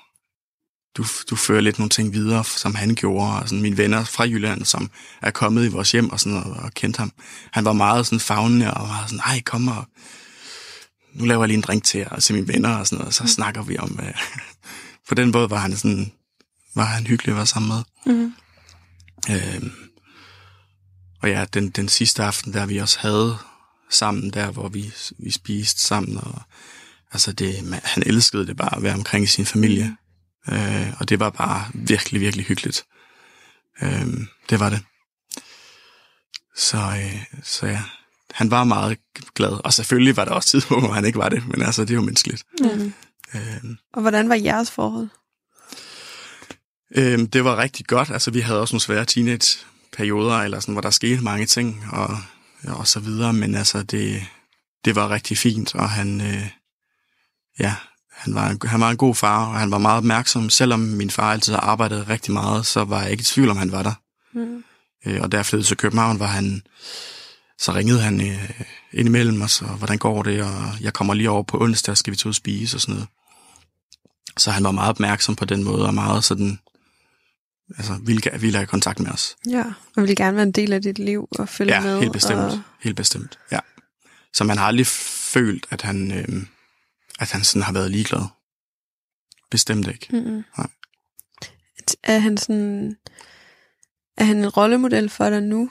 du, du fører lidt nogle ting videre, som han gjorde. Og sådan, mine venner fra Jylland, som er kommet i vores hjem og, sådan, noget, og kendt ham. Han var meget sådan fagnende, og var sådan, ej, kom og nu laver jeg lige en drink til jer, og til mine venner og sådan noget, og så snakker vi om... Øh, på den måde var han sådan, var han hyggelig at være sammen med. Mm. Øhm, og ja, den, den sidste aften, der vi også havde sammen, der hvor vi, vi spiste sammen, og altså det, man, han elskede det bare at være omkring sin familie. Øh, og det var bare virkelig, virkelig hyggeligt. Øhm, det var det. Så, øh, så ja, han var meget glad. Og selvfølgelig var der også tidspunkter, hvor han ikke var det, men altså, det er jo menneskeligt. Mm. Øhm, Og hvordan var jeres forhold? Øhm, det var rigtig godt. Altså, vi havde også nogle svære teenage-perioder, eller sådan, hvor der skete mange ting, og, og så videre, men altså, det, det var rigtig fint, og han, øh, ja, han var, en, han var en god far, og han var meget opmærksom. Selvom min far altid har arbejdet rigtig meget, så var jeg ikke i tvivl om, han var der. Mm. Øh, og da jeg flyttede til København, var han, så ringede han øh, indimellem os, og hvordan går det, og jeg kommer lige over på onsdag, skal vi til at spise og sådan noget. Så han var meget opmærksom på den måde, og meget sådan, altså, ville, ville have kontakt med os. Ja, og ville gerne være en del af dit liv og følge Ja, med. helt bestemt. Og... Helt bestemt, ja. Så man har aldrig følt, at han, øh, at han sådan har været ligeglad. Bestemt ikke. Mm-mm. Nej. Er han sådan... Er han en rollemodel for dig nu?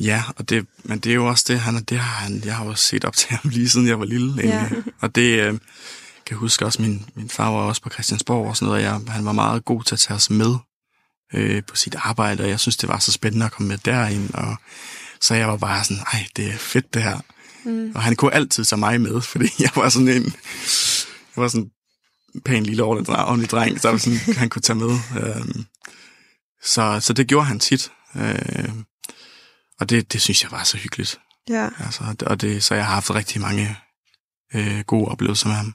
Ja, og det, men det er jo også det, han, det har han, jeg har jo set op til ham lige siden jeg var lille. Egentlig. Og det øh, kan jeg huske også, min, min far var også på Christiansborg og sådan noget, og jeg, han var meget god til at tage os med øh, på sit arbejde, og jeg synes, det var så spændende at komme med derind, og så jeg var bare sådan, ej, det er fedt det her. Mm. Og han kunne altid tage mig med, fordi jeg var sådan en, jeg var sådan en pæn lille ordentlig, dreng, så sådan, han kunne tage med. Øhm, så, så det gjorde han tit. Øh, og det, det synes jeg var så hyggeligt. Ja. Altså, og det, så jeg har haft rigtig mange øh, gode oplevelser med ham.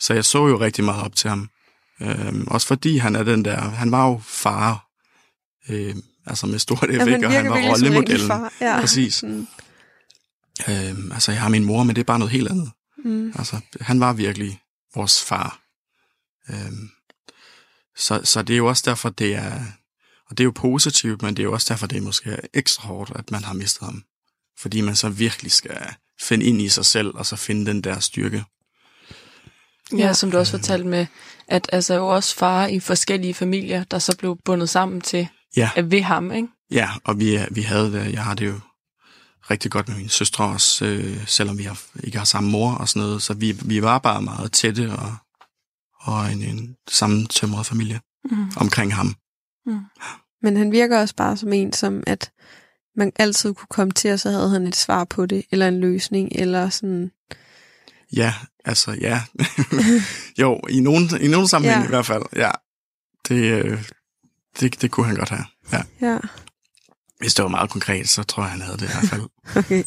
Så jeg så jo rigtig meget op til ham. Øhm, også fordi han er den der, han var jo far, øh, altså med stort F, ja, og han var rollemodellen. Far. Ja. Præcis. Mm. Øhm, altså, jeg har min mor, men det er bare noget helt andet. Mm. Altså, han var virkelig vores far. Øhm, så, så det er jo også derfor, det er... Og det er jo positivt, men det er jo også derfor, det er måske ekstra hårdt, at man har mistet ham. Fordi man så virkelig skal finde ind i sig selv, og så finde den der styrke. Ja, som du også fortalte med, at altså jo også far i forskellige familier, der så blev bundet sammen til Ja, at ved ham, ikke? ja og vi, vi havde det, jeg har det jo rigtig godt med mine søstre også, øh, selvom vi har, ikke har samme mor og sådan noget. Så vi, vi var bare meget tætte og, og en, en sammentømret familie Mm. omkring ham. Men han virker også bare som en, som at man altid kunne komme til, og så havde han et svar på det, eller en løsning, eller sådan... Ja, altså ja. jo, i nogen, i nogen sammenhæng Ja. ja. i hvert fald, ja. Det, øh, det, det kunne han godt have. Ja. Ja, Hvis det var meget konkret, så tror jeg, han havde det i hvert fald. okay.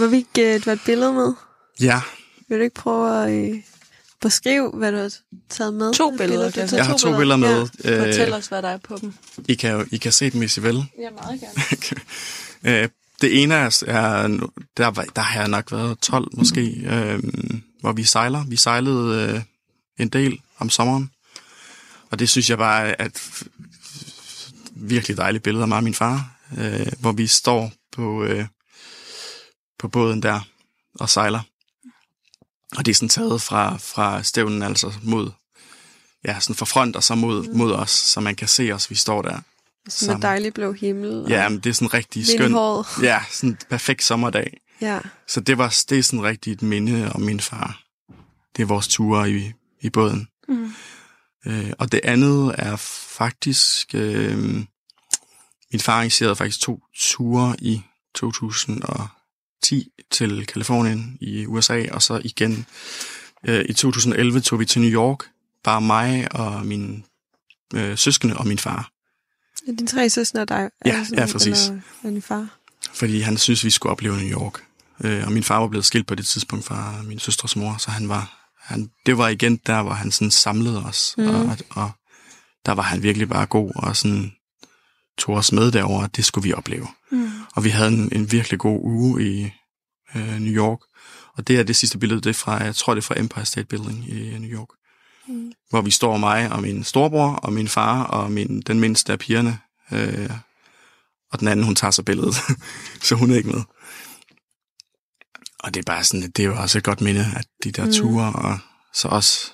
Må vi ikke du har et billede med? ja, Vil du ikke prøve at øh, beskrive, hvad du har taget med? To billeder, Du kan jeg har to billeder med. Fortæl Øh, os, hvad der er på dem. I kan, jo- I kan se dem, hvis I vil. Ja, meget gerne. Øh, det ene er, er der, var- der har jeg nok været 12 måske, øh, hvor vi sejler. Vi sejlede øh, en del om sommeren, og det synes jeg bare f- virkelig dejligt billede af mig og min far, øh, hvor vi står på, øh, på båden der og sejler. Og det er sådan taget fra, fra stævnen altså mod, ja, sådan fra front og så mod, mod os, så man kan se os, vi står der. Med Sammen. dejlig blå himmel. og Ja, men det er sådan en rigtig vind i skøn, håret. ja, sådan en perfekt sommerdag. Ja. Så det var det er sådan rigtig et minde om min far. Det er vores ture i, i båden. Mm. Øh, og det andet er faktisk... Øh, min far arrangerede faktisk to ture i 2010 til Kalifornien i USA, og så igen øh, i 2011 tog vi til New York. Bare mig og min øh, søskende og min far. Er dine tre søstre og dig? Ja, sådan, ja, præcis. Eller, eller din far? fordi han synes, vi skulle opleve New York. Øh, og min far var blevet skilt på det tidspunkt fra min søstres mor, så han var, han, det var igen der, hvor han sådan samlede os, mm. og, og der var han virkelig bare god, og sådan tog os med derover, det skulle vi opleve. Mm. Og vi havde en, en virkelig god uge i øh, New York, og det er det sidste billede, det er fra, jeg tror det er fra Empire State Building i New York, Mm. hvor vi står mig og min storebror og min far og min, den mindste af pigerne, øh, og den anden, hun tager sig billedet, så hun er ikke med. Og det er bare sådan, det er jo også et godt minde, at de der mm. ture, og så også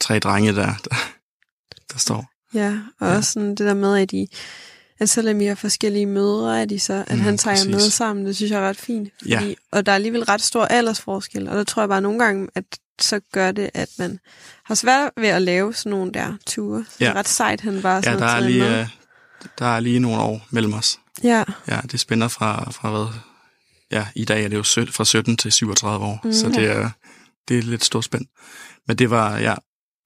tre drenge der, der, der står. Ja, og Ja. også sådan det der med, at I, at selvom I har forskellige mødre, at, I så, at Mm, han tager med sammen, det synes jeg er ret fint. Ja. Fordi, Og der er alligevel ret stor aldersforskel, og der tror jeg bare nogle gange, at så gør det, at man har svært ved at lave sådan nogle der ture. Det er Ja. ret sejt, han bare Ja, sådan der har er, lige, med. øh, der er lige nogle år mellem os. Ja, Ja, det spænder fra, fra hvad? Ja, i dag er det jo sø- fra 17 til 37 år, Mm. mm. så det er, det er lidt stort spænd. Men det var, ja,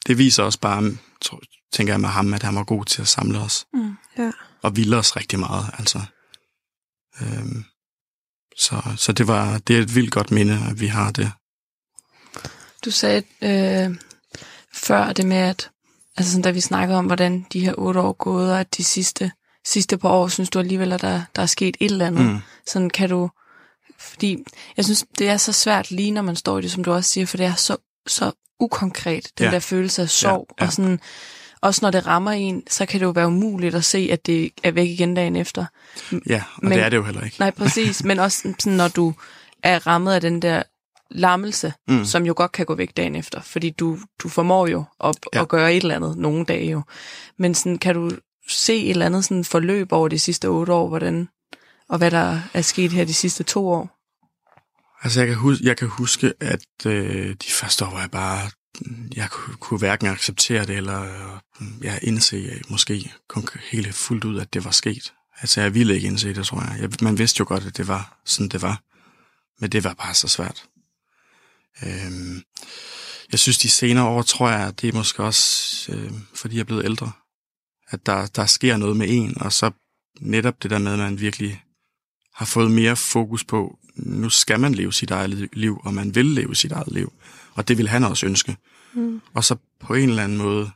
det viser også bare, tror, tænker jeg med ham, at han var god til at samle os. Mm. ja. og ville os rigtig meget, altså. Øhm, så, så det var det er et vildt godt minde, at vi har det. Du sagde øh, før det med, at altså sådan, da vi snakkede om, hvordan de her otte år gået, og at de sidste, sidste par år, synes du alligevel, at der, der er sket et eller andet. Mm. Sådan kan du... Fordi jeg synes, det er så svært lige, når man står i det, som du også siger, for det er så, så ukonkret, den Ja. der følelse af sorg. Ja, ja. Og sådan, også når det rammer en, så kan det jo være umuligt at se, at det er væk igen dagen efter. Ja, og Men- det er det jo heller ikke. Nej, præcis. men også sådan, når du er rammet af den der lammelse, mm. Som jo godt kan gå væk dagen efter. Fordi du, du formår jo at, ja. At gøre et eller andet nogle dage jo. Men sådan, kan du se et eller andet sådan forløb over de sidste otte år, hvordan, og hvad der er sket her de sidste to år? Altså, jeg kan, huske, jeg kan huske, at øh, de første år var jeg bare... Jeg kunne, hverken acceptere det, eller jeg ja, indse øh, måske helt fuldt ud, at det var sket. Altså, jeg ville ikke indse det, tror jeg. jeg. Man vidste jo godt, at det var sådan, det var. Men det var bare så svært. Øhm, jeg synes, de senere år, tror jeg, det er måske også, øh, fordi jeg er blevet ældre, at der, der sker noget med en, og så netop det der med, at man virkelig har fået mere fokus på, nu skal man leve sit eget liv, og man vil leve sit eget liv. Og det vil han også ønske. Mm. Og så på en eller anden måde,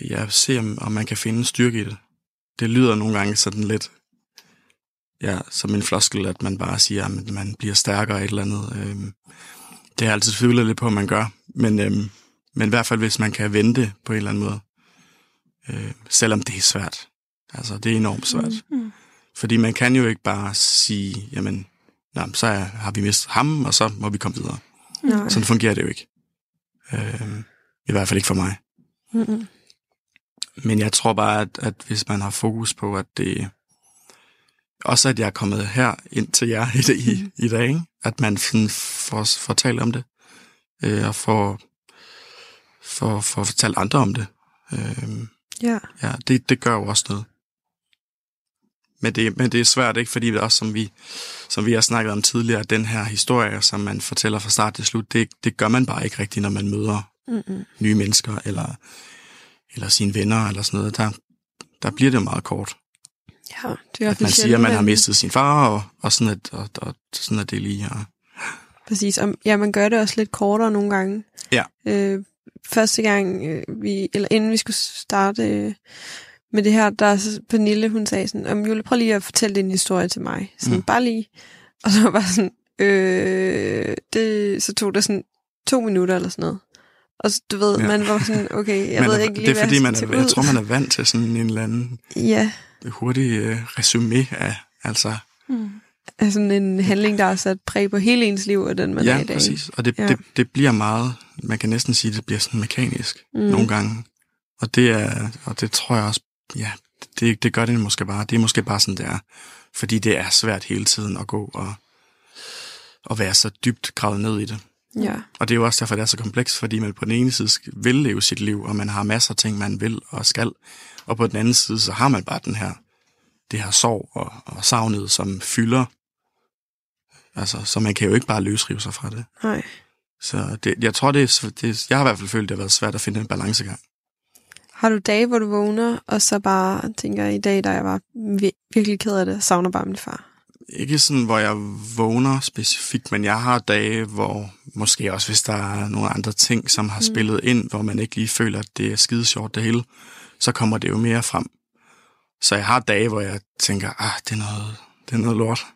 jeg ser, om, om man kan finde styrke i det. Det lyder nogle gange sådan lidt, ja, som en floskel, at man bare siger, at man bliver stærkere et eller andet. Øhm, det er altid tvivlet lidt på, at man gør. Men, øhm, men i hvert fald, hvis man kan vente på en eller anden måde. Øh, selvom det er svært. Altså, det er enormt svært. Mm. Fordi man kan jo ikke bare sige, jamen, nej, så har vi mistet ham, og så må vi komme videre. Nej. Sådan fungerer det jo ikke. Øh, I hvert fald ikke for mig. Mm-mm. Men jeg tror bare, at, at hvis man har fokus på, at det... Også at jeg er kommet her ind til jer i, i, i dag, ikke? at man sådan får, får talt om det, øh, og får, får, får fortalt andre om det. Øh, Ja. ja, det, det gør jo også noget. Men det, men det er svært, ikke? Fordi det også, som vi, som vi har snakket om tidligere, den her historie, som man fortæller fra start til slut, det, det gør man bare ikke rigtigt, når man møder Mm-mm. nye mennesker, eller, eller sine venner, eller sådan noget. Der, der bliver det jo meget kort. Ja, det er At man siger, at man har mistet sin far, og, og, sådan, at, og, og sådan er det lige. Og, Præcis. Og, ja, man gør det også lidt kortere nogle gange. Ja. Øh, første gang, øh, vi, eller inden vi skulle starte øh, med det her, der er så Pernille, hun sagde sådan, om Julie, prøv lige at fortælle din historie til mig. Sådan, mm. bare lige. Og så var bare sådan, øh, det, så tog det sådan to minutter eller sådan noget. Og så, du ved, ja. man var sådan, okay, jeg Man ved er, ikke lige, det er hvad fordi, jeg man er, jeg ud. tror, man er vant til sådan en eller anden Ja, hurtig øh, resume af, altså, Mm. sådan en handling, der har sat præg på hele ens liv, og den man er ja, i dag. præcis. Og det, Ja. det, det bliver meget, man kan næsten sige, det bliver sådan mekanisk mm. nogle gange. Og det er, og det tror jeg også, ja, det, det gør det måske bare. Det er måske bare sådan, det er. Fordi det er svært hele tiden at gå og, og være så dybt gravet ned i det. Ja, Og det er jo også derfor, det er så komplekst, fordi man på den ene side vil leve sit liv, og man har masser af ting, man vil og skal. Og på den anden side, så har man bare den her, det her sorg og, og savnet, som fylder. Altså, så man kan jo ikke bare løsrive sig fra det. nej. Så det, jeg tror, det er, det, jeg har i hvert fald følt, det har været svært at finde en balancegang. Har du dage, hvor du vågner, og så bare tænker, i dag, der er jeg vir- virkelig ked af det, savner bare min far? Ikke sådan, hvor jeg vågner specifikt, men jeg har dage, hvor måske også, hvis der er nogle andre ting, som har spillet ind, hvor man ikke lige føler, at det er skide sjovt det hele, så kommer det jo mere frem. Så jeg har dage, hvor jeg tænker, ah, det er noget, det er noget lort.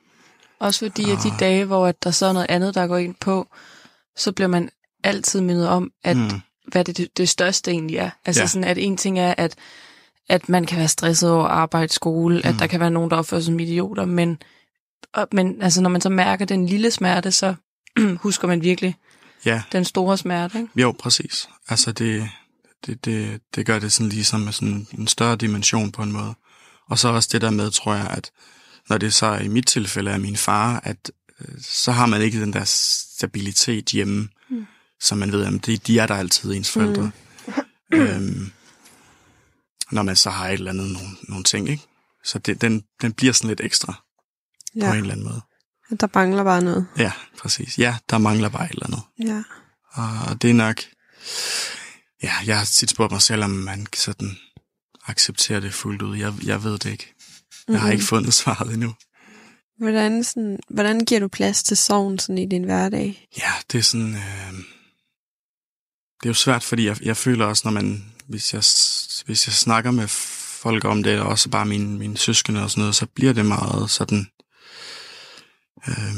Også fordi, at de dage, hvor at der så er noget andet, der går ind på, så bliver man altid mindet om, at Mm. Hvad det, det, største egentlig er. Altså Ja. sådan, at en ting er, at, at man kan være stresset over arbejde, skole, mm. at der kan være nogen, der opfører sig som idioter, men, og, men altså, når man så mærker den lille smerte, så husker man virkelig Ja, den store smerte. Ikke? jo, præcis. Altså, det, det, det, det gør det sådan ligesom med sådan en større dimension på en måde. Og så også det der med, tror jeg, at når det så i mit tilfælde er min far, at øh, så har man ikke den der stabilitet hjemme, mm. Så man ved, at de, de er der altid, ens forældre. Mm. øhm, når man så har et eller andet, nogle, nogle ting, ikke? Så det, den, den bliver sådan lidt ekstra ja. på en eller anden måde. der mangler bare noget. Ja, præcis. Ja, der mangler bare et eller andet. Ja. Og det er nok... Ja, jeg har tit spurgt mig selv, om man sådan accepterer det fuldt ud. Jeg, jeg ved det ikke. Jeg har Mhm. ikke fundet svaret endnu. Hvordan, sådan, hvordan giver du plads til sorgen sådan i din hverdag? Ja, det er sådan... Øh, det er jo svært, fordi jeg, jeg føler også, når man... Hvis jeg, hvis jeg snakker med folk om det, og også bare mine, mine søskende og sådan noget, så bliver det meget sådan... Øh,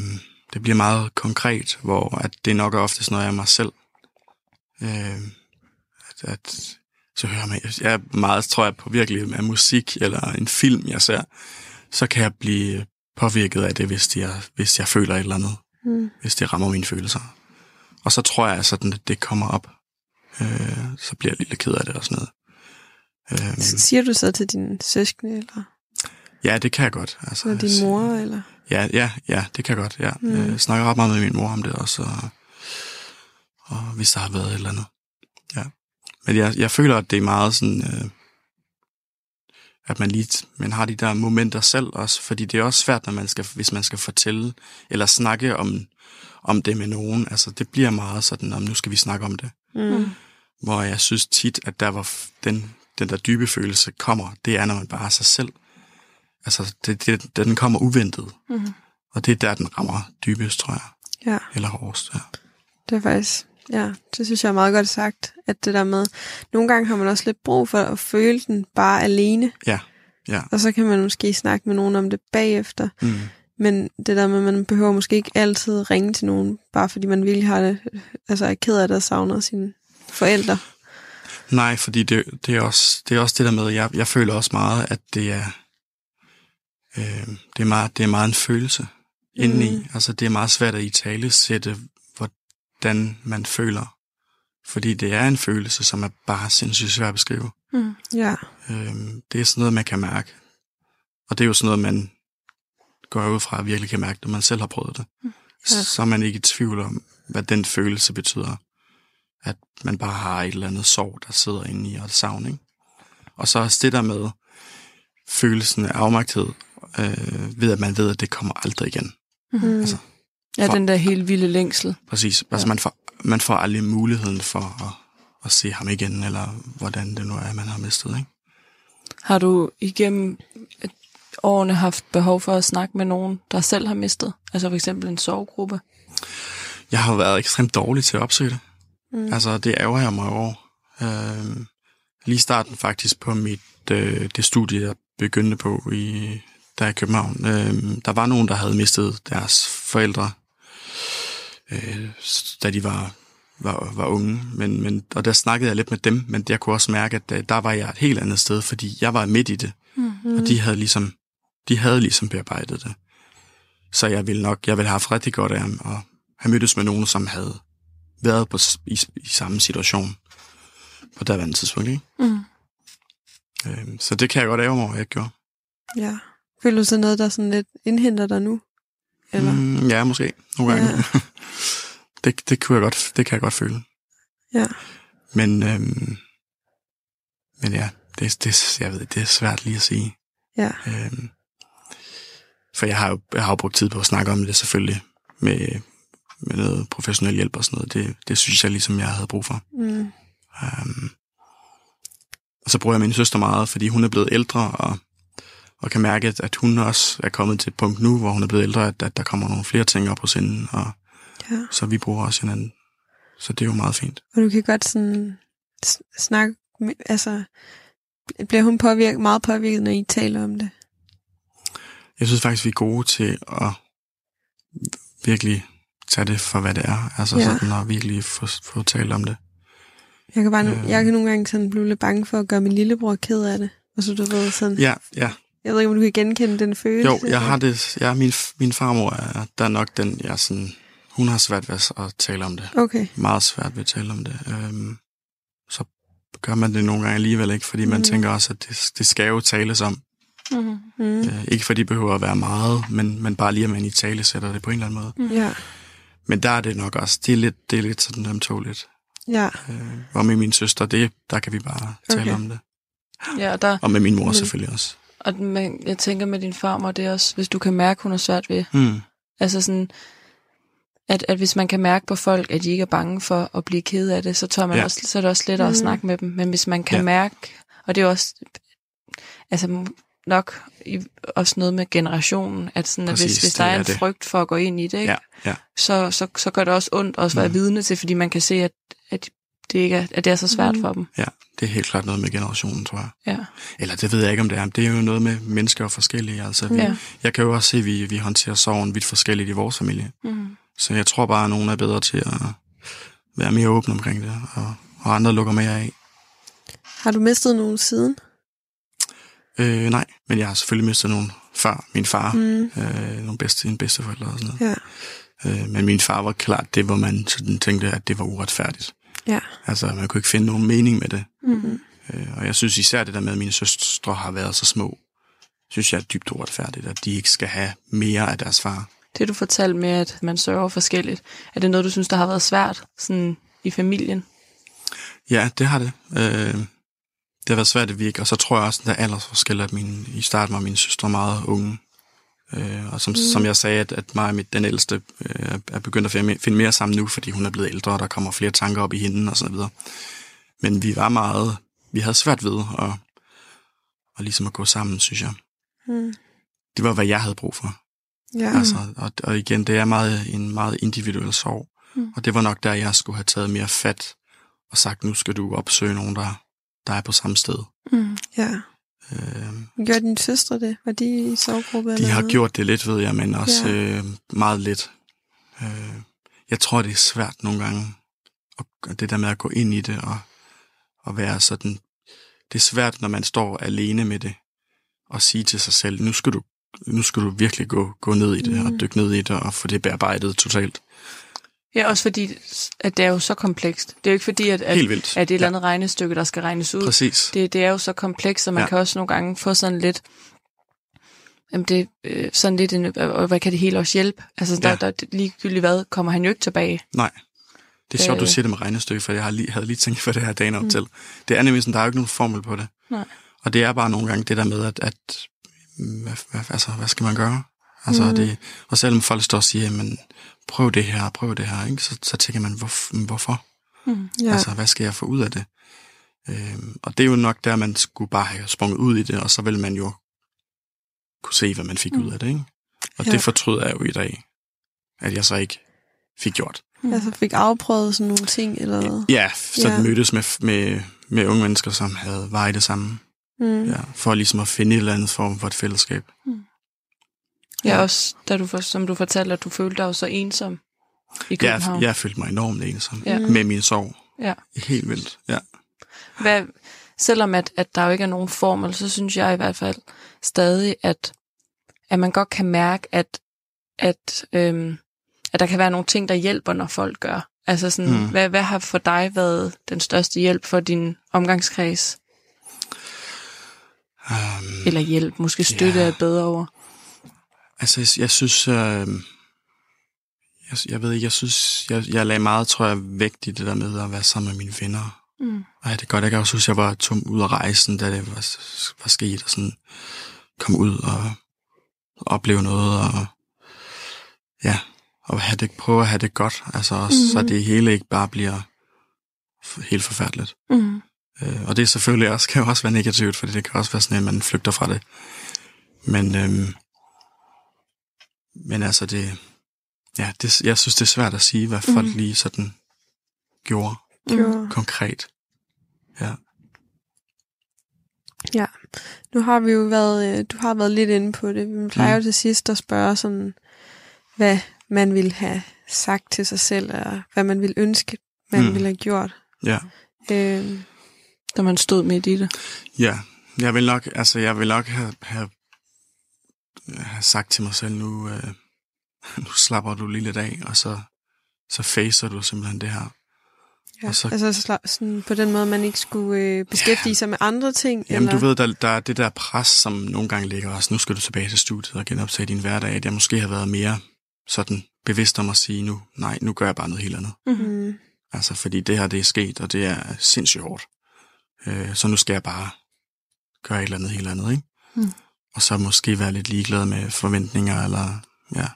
det bliver meget konkret, hvor at det nok er oftest noget af mig selv. Øh, at, at, så hører man, jeg er meget, tror jeg, på virkelig med musik eller en film, jeg ser, så kan jeg blive påvirket af det, hvis jeg, hvis jeg føler et eller andet. Mm. Hvis det rammer mine følelser. Og så tror jeg, sådan, at det kommer op. Øh, så bliver jeg lidt ked af det og sådan noget. Øh, Siger du så til dine søskende, eller, ja, det kan jeg godt. Altså, eller din mor? Eller? Ja, ja, ja, det kan jeg godt, ja. Mm. Mm. Jeg snakker ret meget med min mor om det også, og, og hvis der har været et eller andet. Ja. Men jeg, jeg føler, at det er meget sådan, øh, at man lige man har de der momenter selv også, fordi det er også svært, når man skal, hvis man skal fortælle eller snakke om, om det med nogen. Altså, det bliver meget sådan, om nu skal vi snakke om det. Mm. Hvor jeg synes tit, at der var den, den der dybe følelse kommer, det er, når man bare er sig selv. Altså, det, det, den kommer uventet. Mhm. Og det er der, den rammer dybest, tror jeg. Ja, Eller hårdest, ja. det er faktisk, ja, det synes jeg er meget godt sagt, at det der med, nogle gange har man også lidt brug for at føle den bare alene, Ja, ja. og så kan man måske snakke med nogen om det bagefter, Mm. men det der med, at man behøver måske ikke altid ringe til nogen, bare fordi man virkelig har det, altså er ked af det og savner sine forældre. Nej, fordi det, det, er også, det er også det der med, jeg, jeg føler også meget, at det er, øh, det er, meget, det er meget en følelse mm. indeni. Altså, det er meget svært at i tale sætte, hvordan man føler. Fordi det er en følelse, som er bare sindssygt svært at beskrive. Mm. Ja, Øhm, det er sådan noget, man kan mærke. Og det er jo sådan noget, man går ud fra at virkelig kan mærke, når man selv har prøvet det. Ja. Ja. Så er man ikke i tvivl om, hvad den følelse betyder. At man bare har et eller andet sorg, der sidder inde i, og et savn, ikke? Og så også det der med følelsen af afmagthed, øh, ved at man ved, at det kommer aldrig igen. mm. Altså, Ja, For- den der helt vilde længsel. præcis. Altså, man, får, man får aldrig muligheden for at, at se ham igen, eller hvordan det nu er, man har mistet, ikke? Har du igennem et- årene haft behov for at snakke med nogen, der selv har mistet? Altså for eksempel en sovegruppe? Jeg har været ekstremt dårlig til at opsøge det. Mm. Altså, det ærger jeg mig over. Øh, lige starten faktisk på mit, øh, det studie, jeg begyndte på i, der i København. Øh, der var nogen, der havde mistet deres forældre, øh, da de var, var, var unge. Men, men, og der snakkede jeg lidt med dem, men jeg kunne også mærke, at der, der var jeg et helt andet sted, fordi jeg var midt i det. Mm-hmm. Og de havde ligesom, de havde ligesom bearbejdet det. Så jeg ville nok, jeg ville have haft rigtig godt af og have mødtes med nogen, som havde været på, i, i samme situation på daværende tidspunkt. Ikke? Mm. Øhm, så det kan jeg godt ære mig over, jeg gjorde. Ja. Føler du så noget, der sådan lidt indhenter dig nu? Eller? Mm, ja, måske. Nogle gange. Ja. det, det, kunne jeg godt, det kan jeg godt føle. Ja. Men, øhm, men ja, det, det, jeg ved, det er svært lige at sige. Ja. Øhm, for jeg har jo jeg har jo brugt tid på at snakke om det selvfølgelig med, med noget professionel hjælp og sådan noget. Det, det synes jeg ligesom, jeg havde brug for. Mm. Um, og så bruger jeg min søster meget, fordi hun er blevet ældre, og, og kan mærke, at hun også er kommet til et punkt nu, hvor hun er blevet ældre, at, at der kommer nogle flere ting op hos hende, og ja. så vi bruger også hinanden. Så det er jo meget fint. Og du kan godt sådan snakke, altså, bliver hun påvirket, meget påvirket, når I taler om det? Jeg synes faktisk, vi er gode til at virkelig tage det for, hvad det er. Altså ja. sådan at virkelig få, få talt om det. Jeg kan, bare, øh, jeg kan nogle gange sådan blive lidt bange for at gøre min lillebror ked af det. Og så du ved sådan... Ja, ja. Jeg ved ikke, om du kan genkende den følelse. Jo, jeg har det. Ja, min, min farmor er der er nok den, jeg sådan... Hun har svært ved at tale om det. Okay. Meget svært ved at tale om det. Øhm, så gør man det nogle gange alligevel ikke, fordi mm. man tænker også, at det, det skal jo tales om. Mm. Øh, ikke fordi det behøver at være meget, men, men bare lige, at man i tale sætter det på en eller anden måde. Ja. Men der er det nok også, det er lidt, det er lidt sådan ømtåligt. Ja. Øh, og med min søster, det, der kan vi bare tale okay. om det. Ja, og, der, og med min mor men, selvfølgelig også. Og men, jeg tænker med din farmor, det er også, hvis du kan mærke, hun er svært ved. Mm. Altså sådan, at, at hvis man kan mærke på folk, at de ikke er bange for at blive ked af det, så, tør man ja. også, så er det også lettere mm. at snakke med dem. Men hvis man kan ja. mærke, og det er også, altså nok i, også noget med generationen, at, sådan, Præcis, at hvis, hvis der er en det. frygt for at gå ind i det, ikke? Ja, ja. Så, så, så gør det også ondt også at være mm. vidne til, fordi man kan se, at, at det ikke er, at det er så svært mm. for dem. Ja, det er helt klart noget med generationen, tror jeg. Ja. Eller det ved jeg ikke, om det er. Det er jo noget med mennesker og forskellige. Altså, vi, ja. Jeg kan jo også se, at vi, vi håndterer sorgen vidt forskelligt i vores familie. Mm. Så jeg tror bare, at nogen er bedre til at være mere åbne omkring det, og, og andre lukker mere af. Har du mistet nogen siden? Øh, nej, men jeg har selvfølgelig mistet nogen før. Min far, mm. øh, nogle bedste, en bedsteforældre og sådan noget. Ja. Øh, men min far var klart det, hvor man sådan tænkte, at det var uretfærdigt. Ja. Altså, man kunne ikke finde nogen mening med det. Mm-hmm. Øh, og jeg synes især det der med, at mine søstre har været så små, synes jeg er dybt uretfærdigt, at de ikke skal have mere af deres far. Det du fortalte med, at man sørger forskelligt, er det noget, du synes, der har været svært sådan i familien? Ja, det har det. Øh, det har været svært at virke, og så tror jeg også, at der er aldersforskel, at min, i starten var mine søstre meget unge. Øh, og som, mm. som jeg sagde, at, at mig og mit, den ældste øh, er begyndt at finde, finde mere sammen nu, fordi hun er blevet ældre, og der kommer flere tanker op i hende og så videre. Men vi var meget, vi havde svært ved at, at ligesom at gå sammen, synes jeg. Mm. Det var, hvad jeg havde brug for. Ja. Altså, og, og igen, det er meget, en meget individuel sorg. Mm. Og det var nok der, jeg skulle have taget mere fat og sagt, nu skal du opsøge nogen, der, der er på samme sted. Mm. Ja. Øh, Gør din søstre det? Var de i sovegruppe? De eller har noget? gjort det lidt, ved jeg, men også Ja. øh, meget lidt. Øh, jeg tror, det er svært nogle gange, og det der med at gå ind i det og, og være sådan... Det er svært, når man står alene med det, og sige til sig selv, nu skal du, nu skal du virkelig gå, gå ned i det, mm. og dykke ned i det, og få det bearbejdet totalt. Ja, også fordi, at det er jo så komplekst. Det er jo ikke fordi, at, at, at det er et eller Ja. andet regnestykke, der skal regnes ud. Præcis. Det, det er jo så komplekst, og man Ja. kan også nogle gange få sådan lidt, jamen det, øh, sådan lidt, en, og hvad kan det hele også hjælpe? Altså, der, Ja. ja. der, ligegyldigt hvad, kommer han jo ikke tilbage. Nej. Det er sjovt, du Øh. siger det med regnestykke, for jeg har lige, havde lige tænkt for det her dagen op mm. til. Det er nemlig sådan, der er jo ikke nogen formel på det. Nej. Og det er bare nogle gange det der med, at, at hvad, hvad, altså, hvad skal man gøre? Altså, mm. det, og selvom folk står og siger, men prøv det her, prøv det her, ikke? Så, så tænker man, hvor, hvorfor? Mm. Ja. Altså, hvad skal jeg få ud af det? Øhm, og det er jo nok der, man skulle bare have sprunget ud i det, og så vil man jo kunne se, hvad man fik mm. ud af det, ikke? Og Ja. det fortryder jeg jo i dag, at jeg så ikke fik gjort. Mm. Altså fik afprøvet sådan nogle ting, eller hvad? Ja, så ja. mødtes med, med, med unge mennesker, som havde vejet det samme. Mm. Ja, for ligesom at finde et eller andet form for et fællesskab. Mm. Ja, også da du, som du fortalte, at du følte dig så ensom i København. Ja, jeg følte mig enormt ensom ja. med min sorg. Ja. Helt vildt, ja. Hvad, selvom at, at der jo ikke er nogen formel, så synes jeg i hvert fald stadig, at, at man godt kan mærke, at, at, øhm, at der kan være nogle ting, der hjælper, når folk gør. Altså sådan, mm. hvad, hvad har for dig været den største hjælp for din omgangskreds? Um, Eller hjælp, måske støtte yeah. er bedre over. Altså, jeg, jeg synes, øh, jeg, jeg ved ikke, jeg synes, jeg, jeg lagde meget, tror jeg, vægt i det der med at være sammen med mine venner. Mm. Ej, det er godt. Jeg kan også huske, jeg var tom ud af rejsen, da det var, var sket, og sådan kom ud og opleve noget, og ja, og have det, prøve at have det godt, altså også, mm. så det hele ikke bare bliver helt forfærdeligt. Mm. Øh, og det er selvfølgelig også, kan jo også være negativt, fordi det kan også være sådan, at man flygter fra det. Men, øhm, men altså det, ja, det, jeg synes, det er svært at sige, hvad folk mm. lige sådan gjorde mm. konkret. Ja. Ja, nu har vi jo været, øh, du har været lidt inde på det. Vi plejer mm. jo til sidst at spørge sådan, hvad man ville have sagt til sig selv, og hvad man ville ønske, man mm. ville have gjort. Ja. Øh, da man stod midt i det. Ja, jeg vil nok, altså jeg vil nok have, have, sagt til mig selv nu, øh, nu slapper du lige lidt af, og så, så facer du simpelthen det her. Ja, så, altså så, sådan på den måde, man ikke skulle øh, beskæftige ja, sig med andre ting? Jamen eller? du ved, der, der er det der pres, som nogle gange ligger også, nu skal du tilbage til studiet og genoptage din hverdag, at jeg måske har været mere sådan bevidst om at sige nu, nej, nu gør jeg bare noget helt andet. Mm-hmm. Altså fordi det her, det er sket, og det er sindssygt hårdt. Øh, så nu skal jeg bare gøre et eller andet helt andet, ikke? Mm. Og så måske være lidt ligeglad med forventninger, eller ja.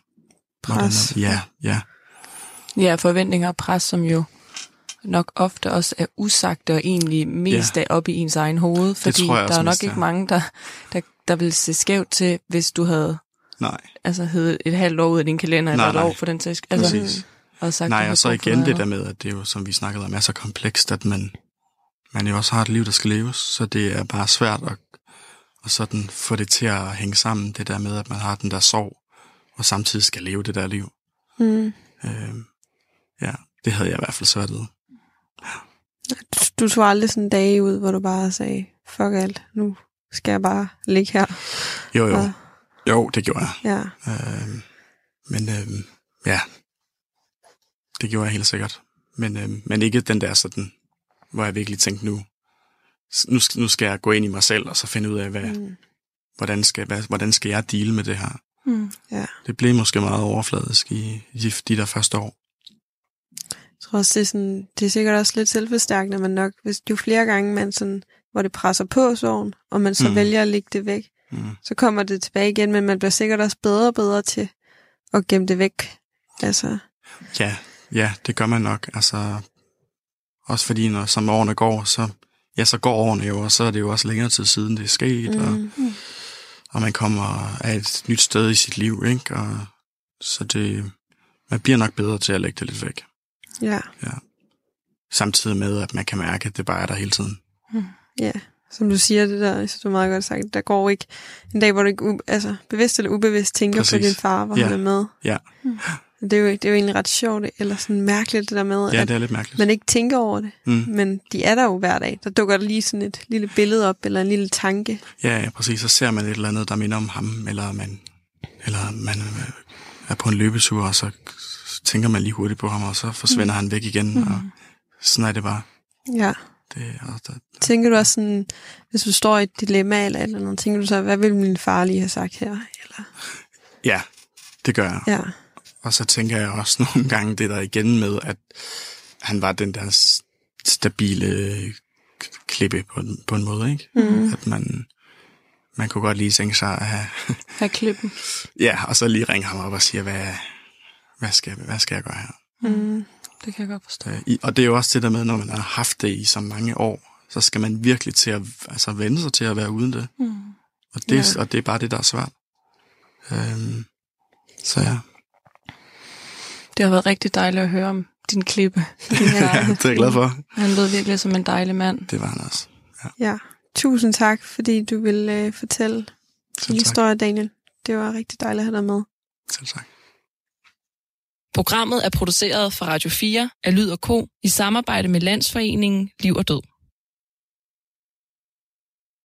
Pres. Hvordan, ja, ja. Ja, forventninger og pres, som jo nok ofte også er usagte og egentlig mest ja. af op i ens egen hoved, fordi der er nok ikke er. mange, der, der, der vil se skævt til, hvis du havde nej. altså hed et halvt år ud af din kalender, nej, eller et år for den sags. Altså, Præcis. Og sagt, nej, og så igen det der med, at det er jo, som vi snakkede om, er så komplekst, at man, man jo også har et liv, der skal leves, så det er bare svært at, at sådan få det til at hænge sammen, det der med, at man har den der sorg, og samtidig skal leve det der liv. Mm. Øh, ja, det havde jeg i hvert fald svært ved. Du, du tog aldrig sådan en dag ud, hvor du bare sagde, fuck alt, nu skal jeg bare ligge her. Jo, jo. Og... Jo, det gjorde jeg. Ja. Øh, men øh, ja, det gjorde jeg helt sikkert. Men, øh, men ikke den der sådan, hvor jeg virkelig tænkte nu, nu skal, nu skal jeg gå ind i mig selv, og så finde ud af, hvad, mm. hvordan, skal, hvad, hvordan skal jeg dele med det her. Mm. Ja. Det blev måske meget overfladisk i de, de der første år. Jeg tror også, det er, sådan, det er sikkert også lidt selvforstærkende, men nok, hvis jo flere gange man sådan, hvor det presser på sorgen, og man så mm. vælger at lægge det væk, mm. så kommer det tilbage igen, men man bliver sikkert også bedre og bedre til at gemme det væk. Altså. Ja, ja, det gør man nok. Altså, også fordi, når som årene går, så, ja, så går årene jo, og så er det jo også længere tid siden, det er sket, mm. og, og man kommer af et nyt sted i sit liv, ikke? Og, så det, man bliver nok bedre til at lægge det lidt væk. Ja. ja. Samtidig med, at man kan mærke, at det bare er der hele tiden. Mm. Ja, som du siger, det der, så du meget godt sagt, der går ikke en dag, hvor du ikke altså, bevidst eller ubevidst tænker Præcis. på din far, hvor ja. han er med. Ja. Mm. Det er, jo, det er jo egentlig ret sjovt, eller sådan mærkeligt det der med, ja, det er lidt mærkeligt. man ikke tænker over det. Mm. Men de er der jo hver dag. Der dukker der lige sådan et lille billede op, eller en lille tanke. Ja, ja, præcis. Så ser man et eller andet, der minder om ham, eller man, eller man er på en løbetur, og så tænker man lige hurtigt på ham, og så forsvinder mm. han væk igen, mm. og sådan er det bare. Ja. Det, og der, tænker du også sådan, hvis du står i et dilemma eller eller noget, tænker du så, hvad vil min far lige have sagt her? Eller? Ja, det gør jeg. Ja. Og så tænker jeg også nogle gange det der igen med, at han var den der stabile klippe på en, på en måde, ikke? Mm. At man, man kunne godt lige tænke sig at have... have klippen. ja, og så lige ringe ham op og sige, hvad, hvad, skal, hvad skal jeg gøre her? Mm. Det kan jeg godt forstå. Øh, og det er jo også det der med, når man har haft det i så mange år, så skal man virkelig til at altså, vende sig til at være uden det. Mm. Og, det ja. og det er bare det, der er svært. Øhm, så ja. Det har været rigtig dejligt at høre om din klippe. ja, det er jeg glad for. Han lød virkelig som en dejlig mand. Det var han også. Ja. ja. Tusind tak, fordi du ville øh, fortælle din historie, Daniel. Det var rigtig dejligt at have dig med. Selv tak. Programmet er produceret for Radio 4 af Lyd og Ko i samarbejde med Landsforeningen Liv og Død.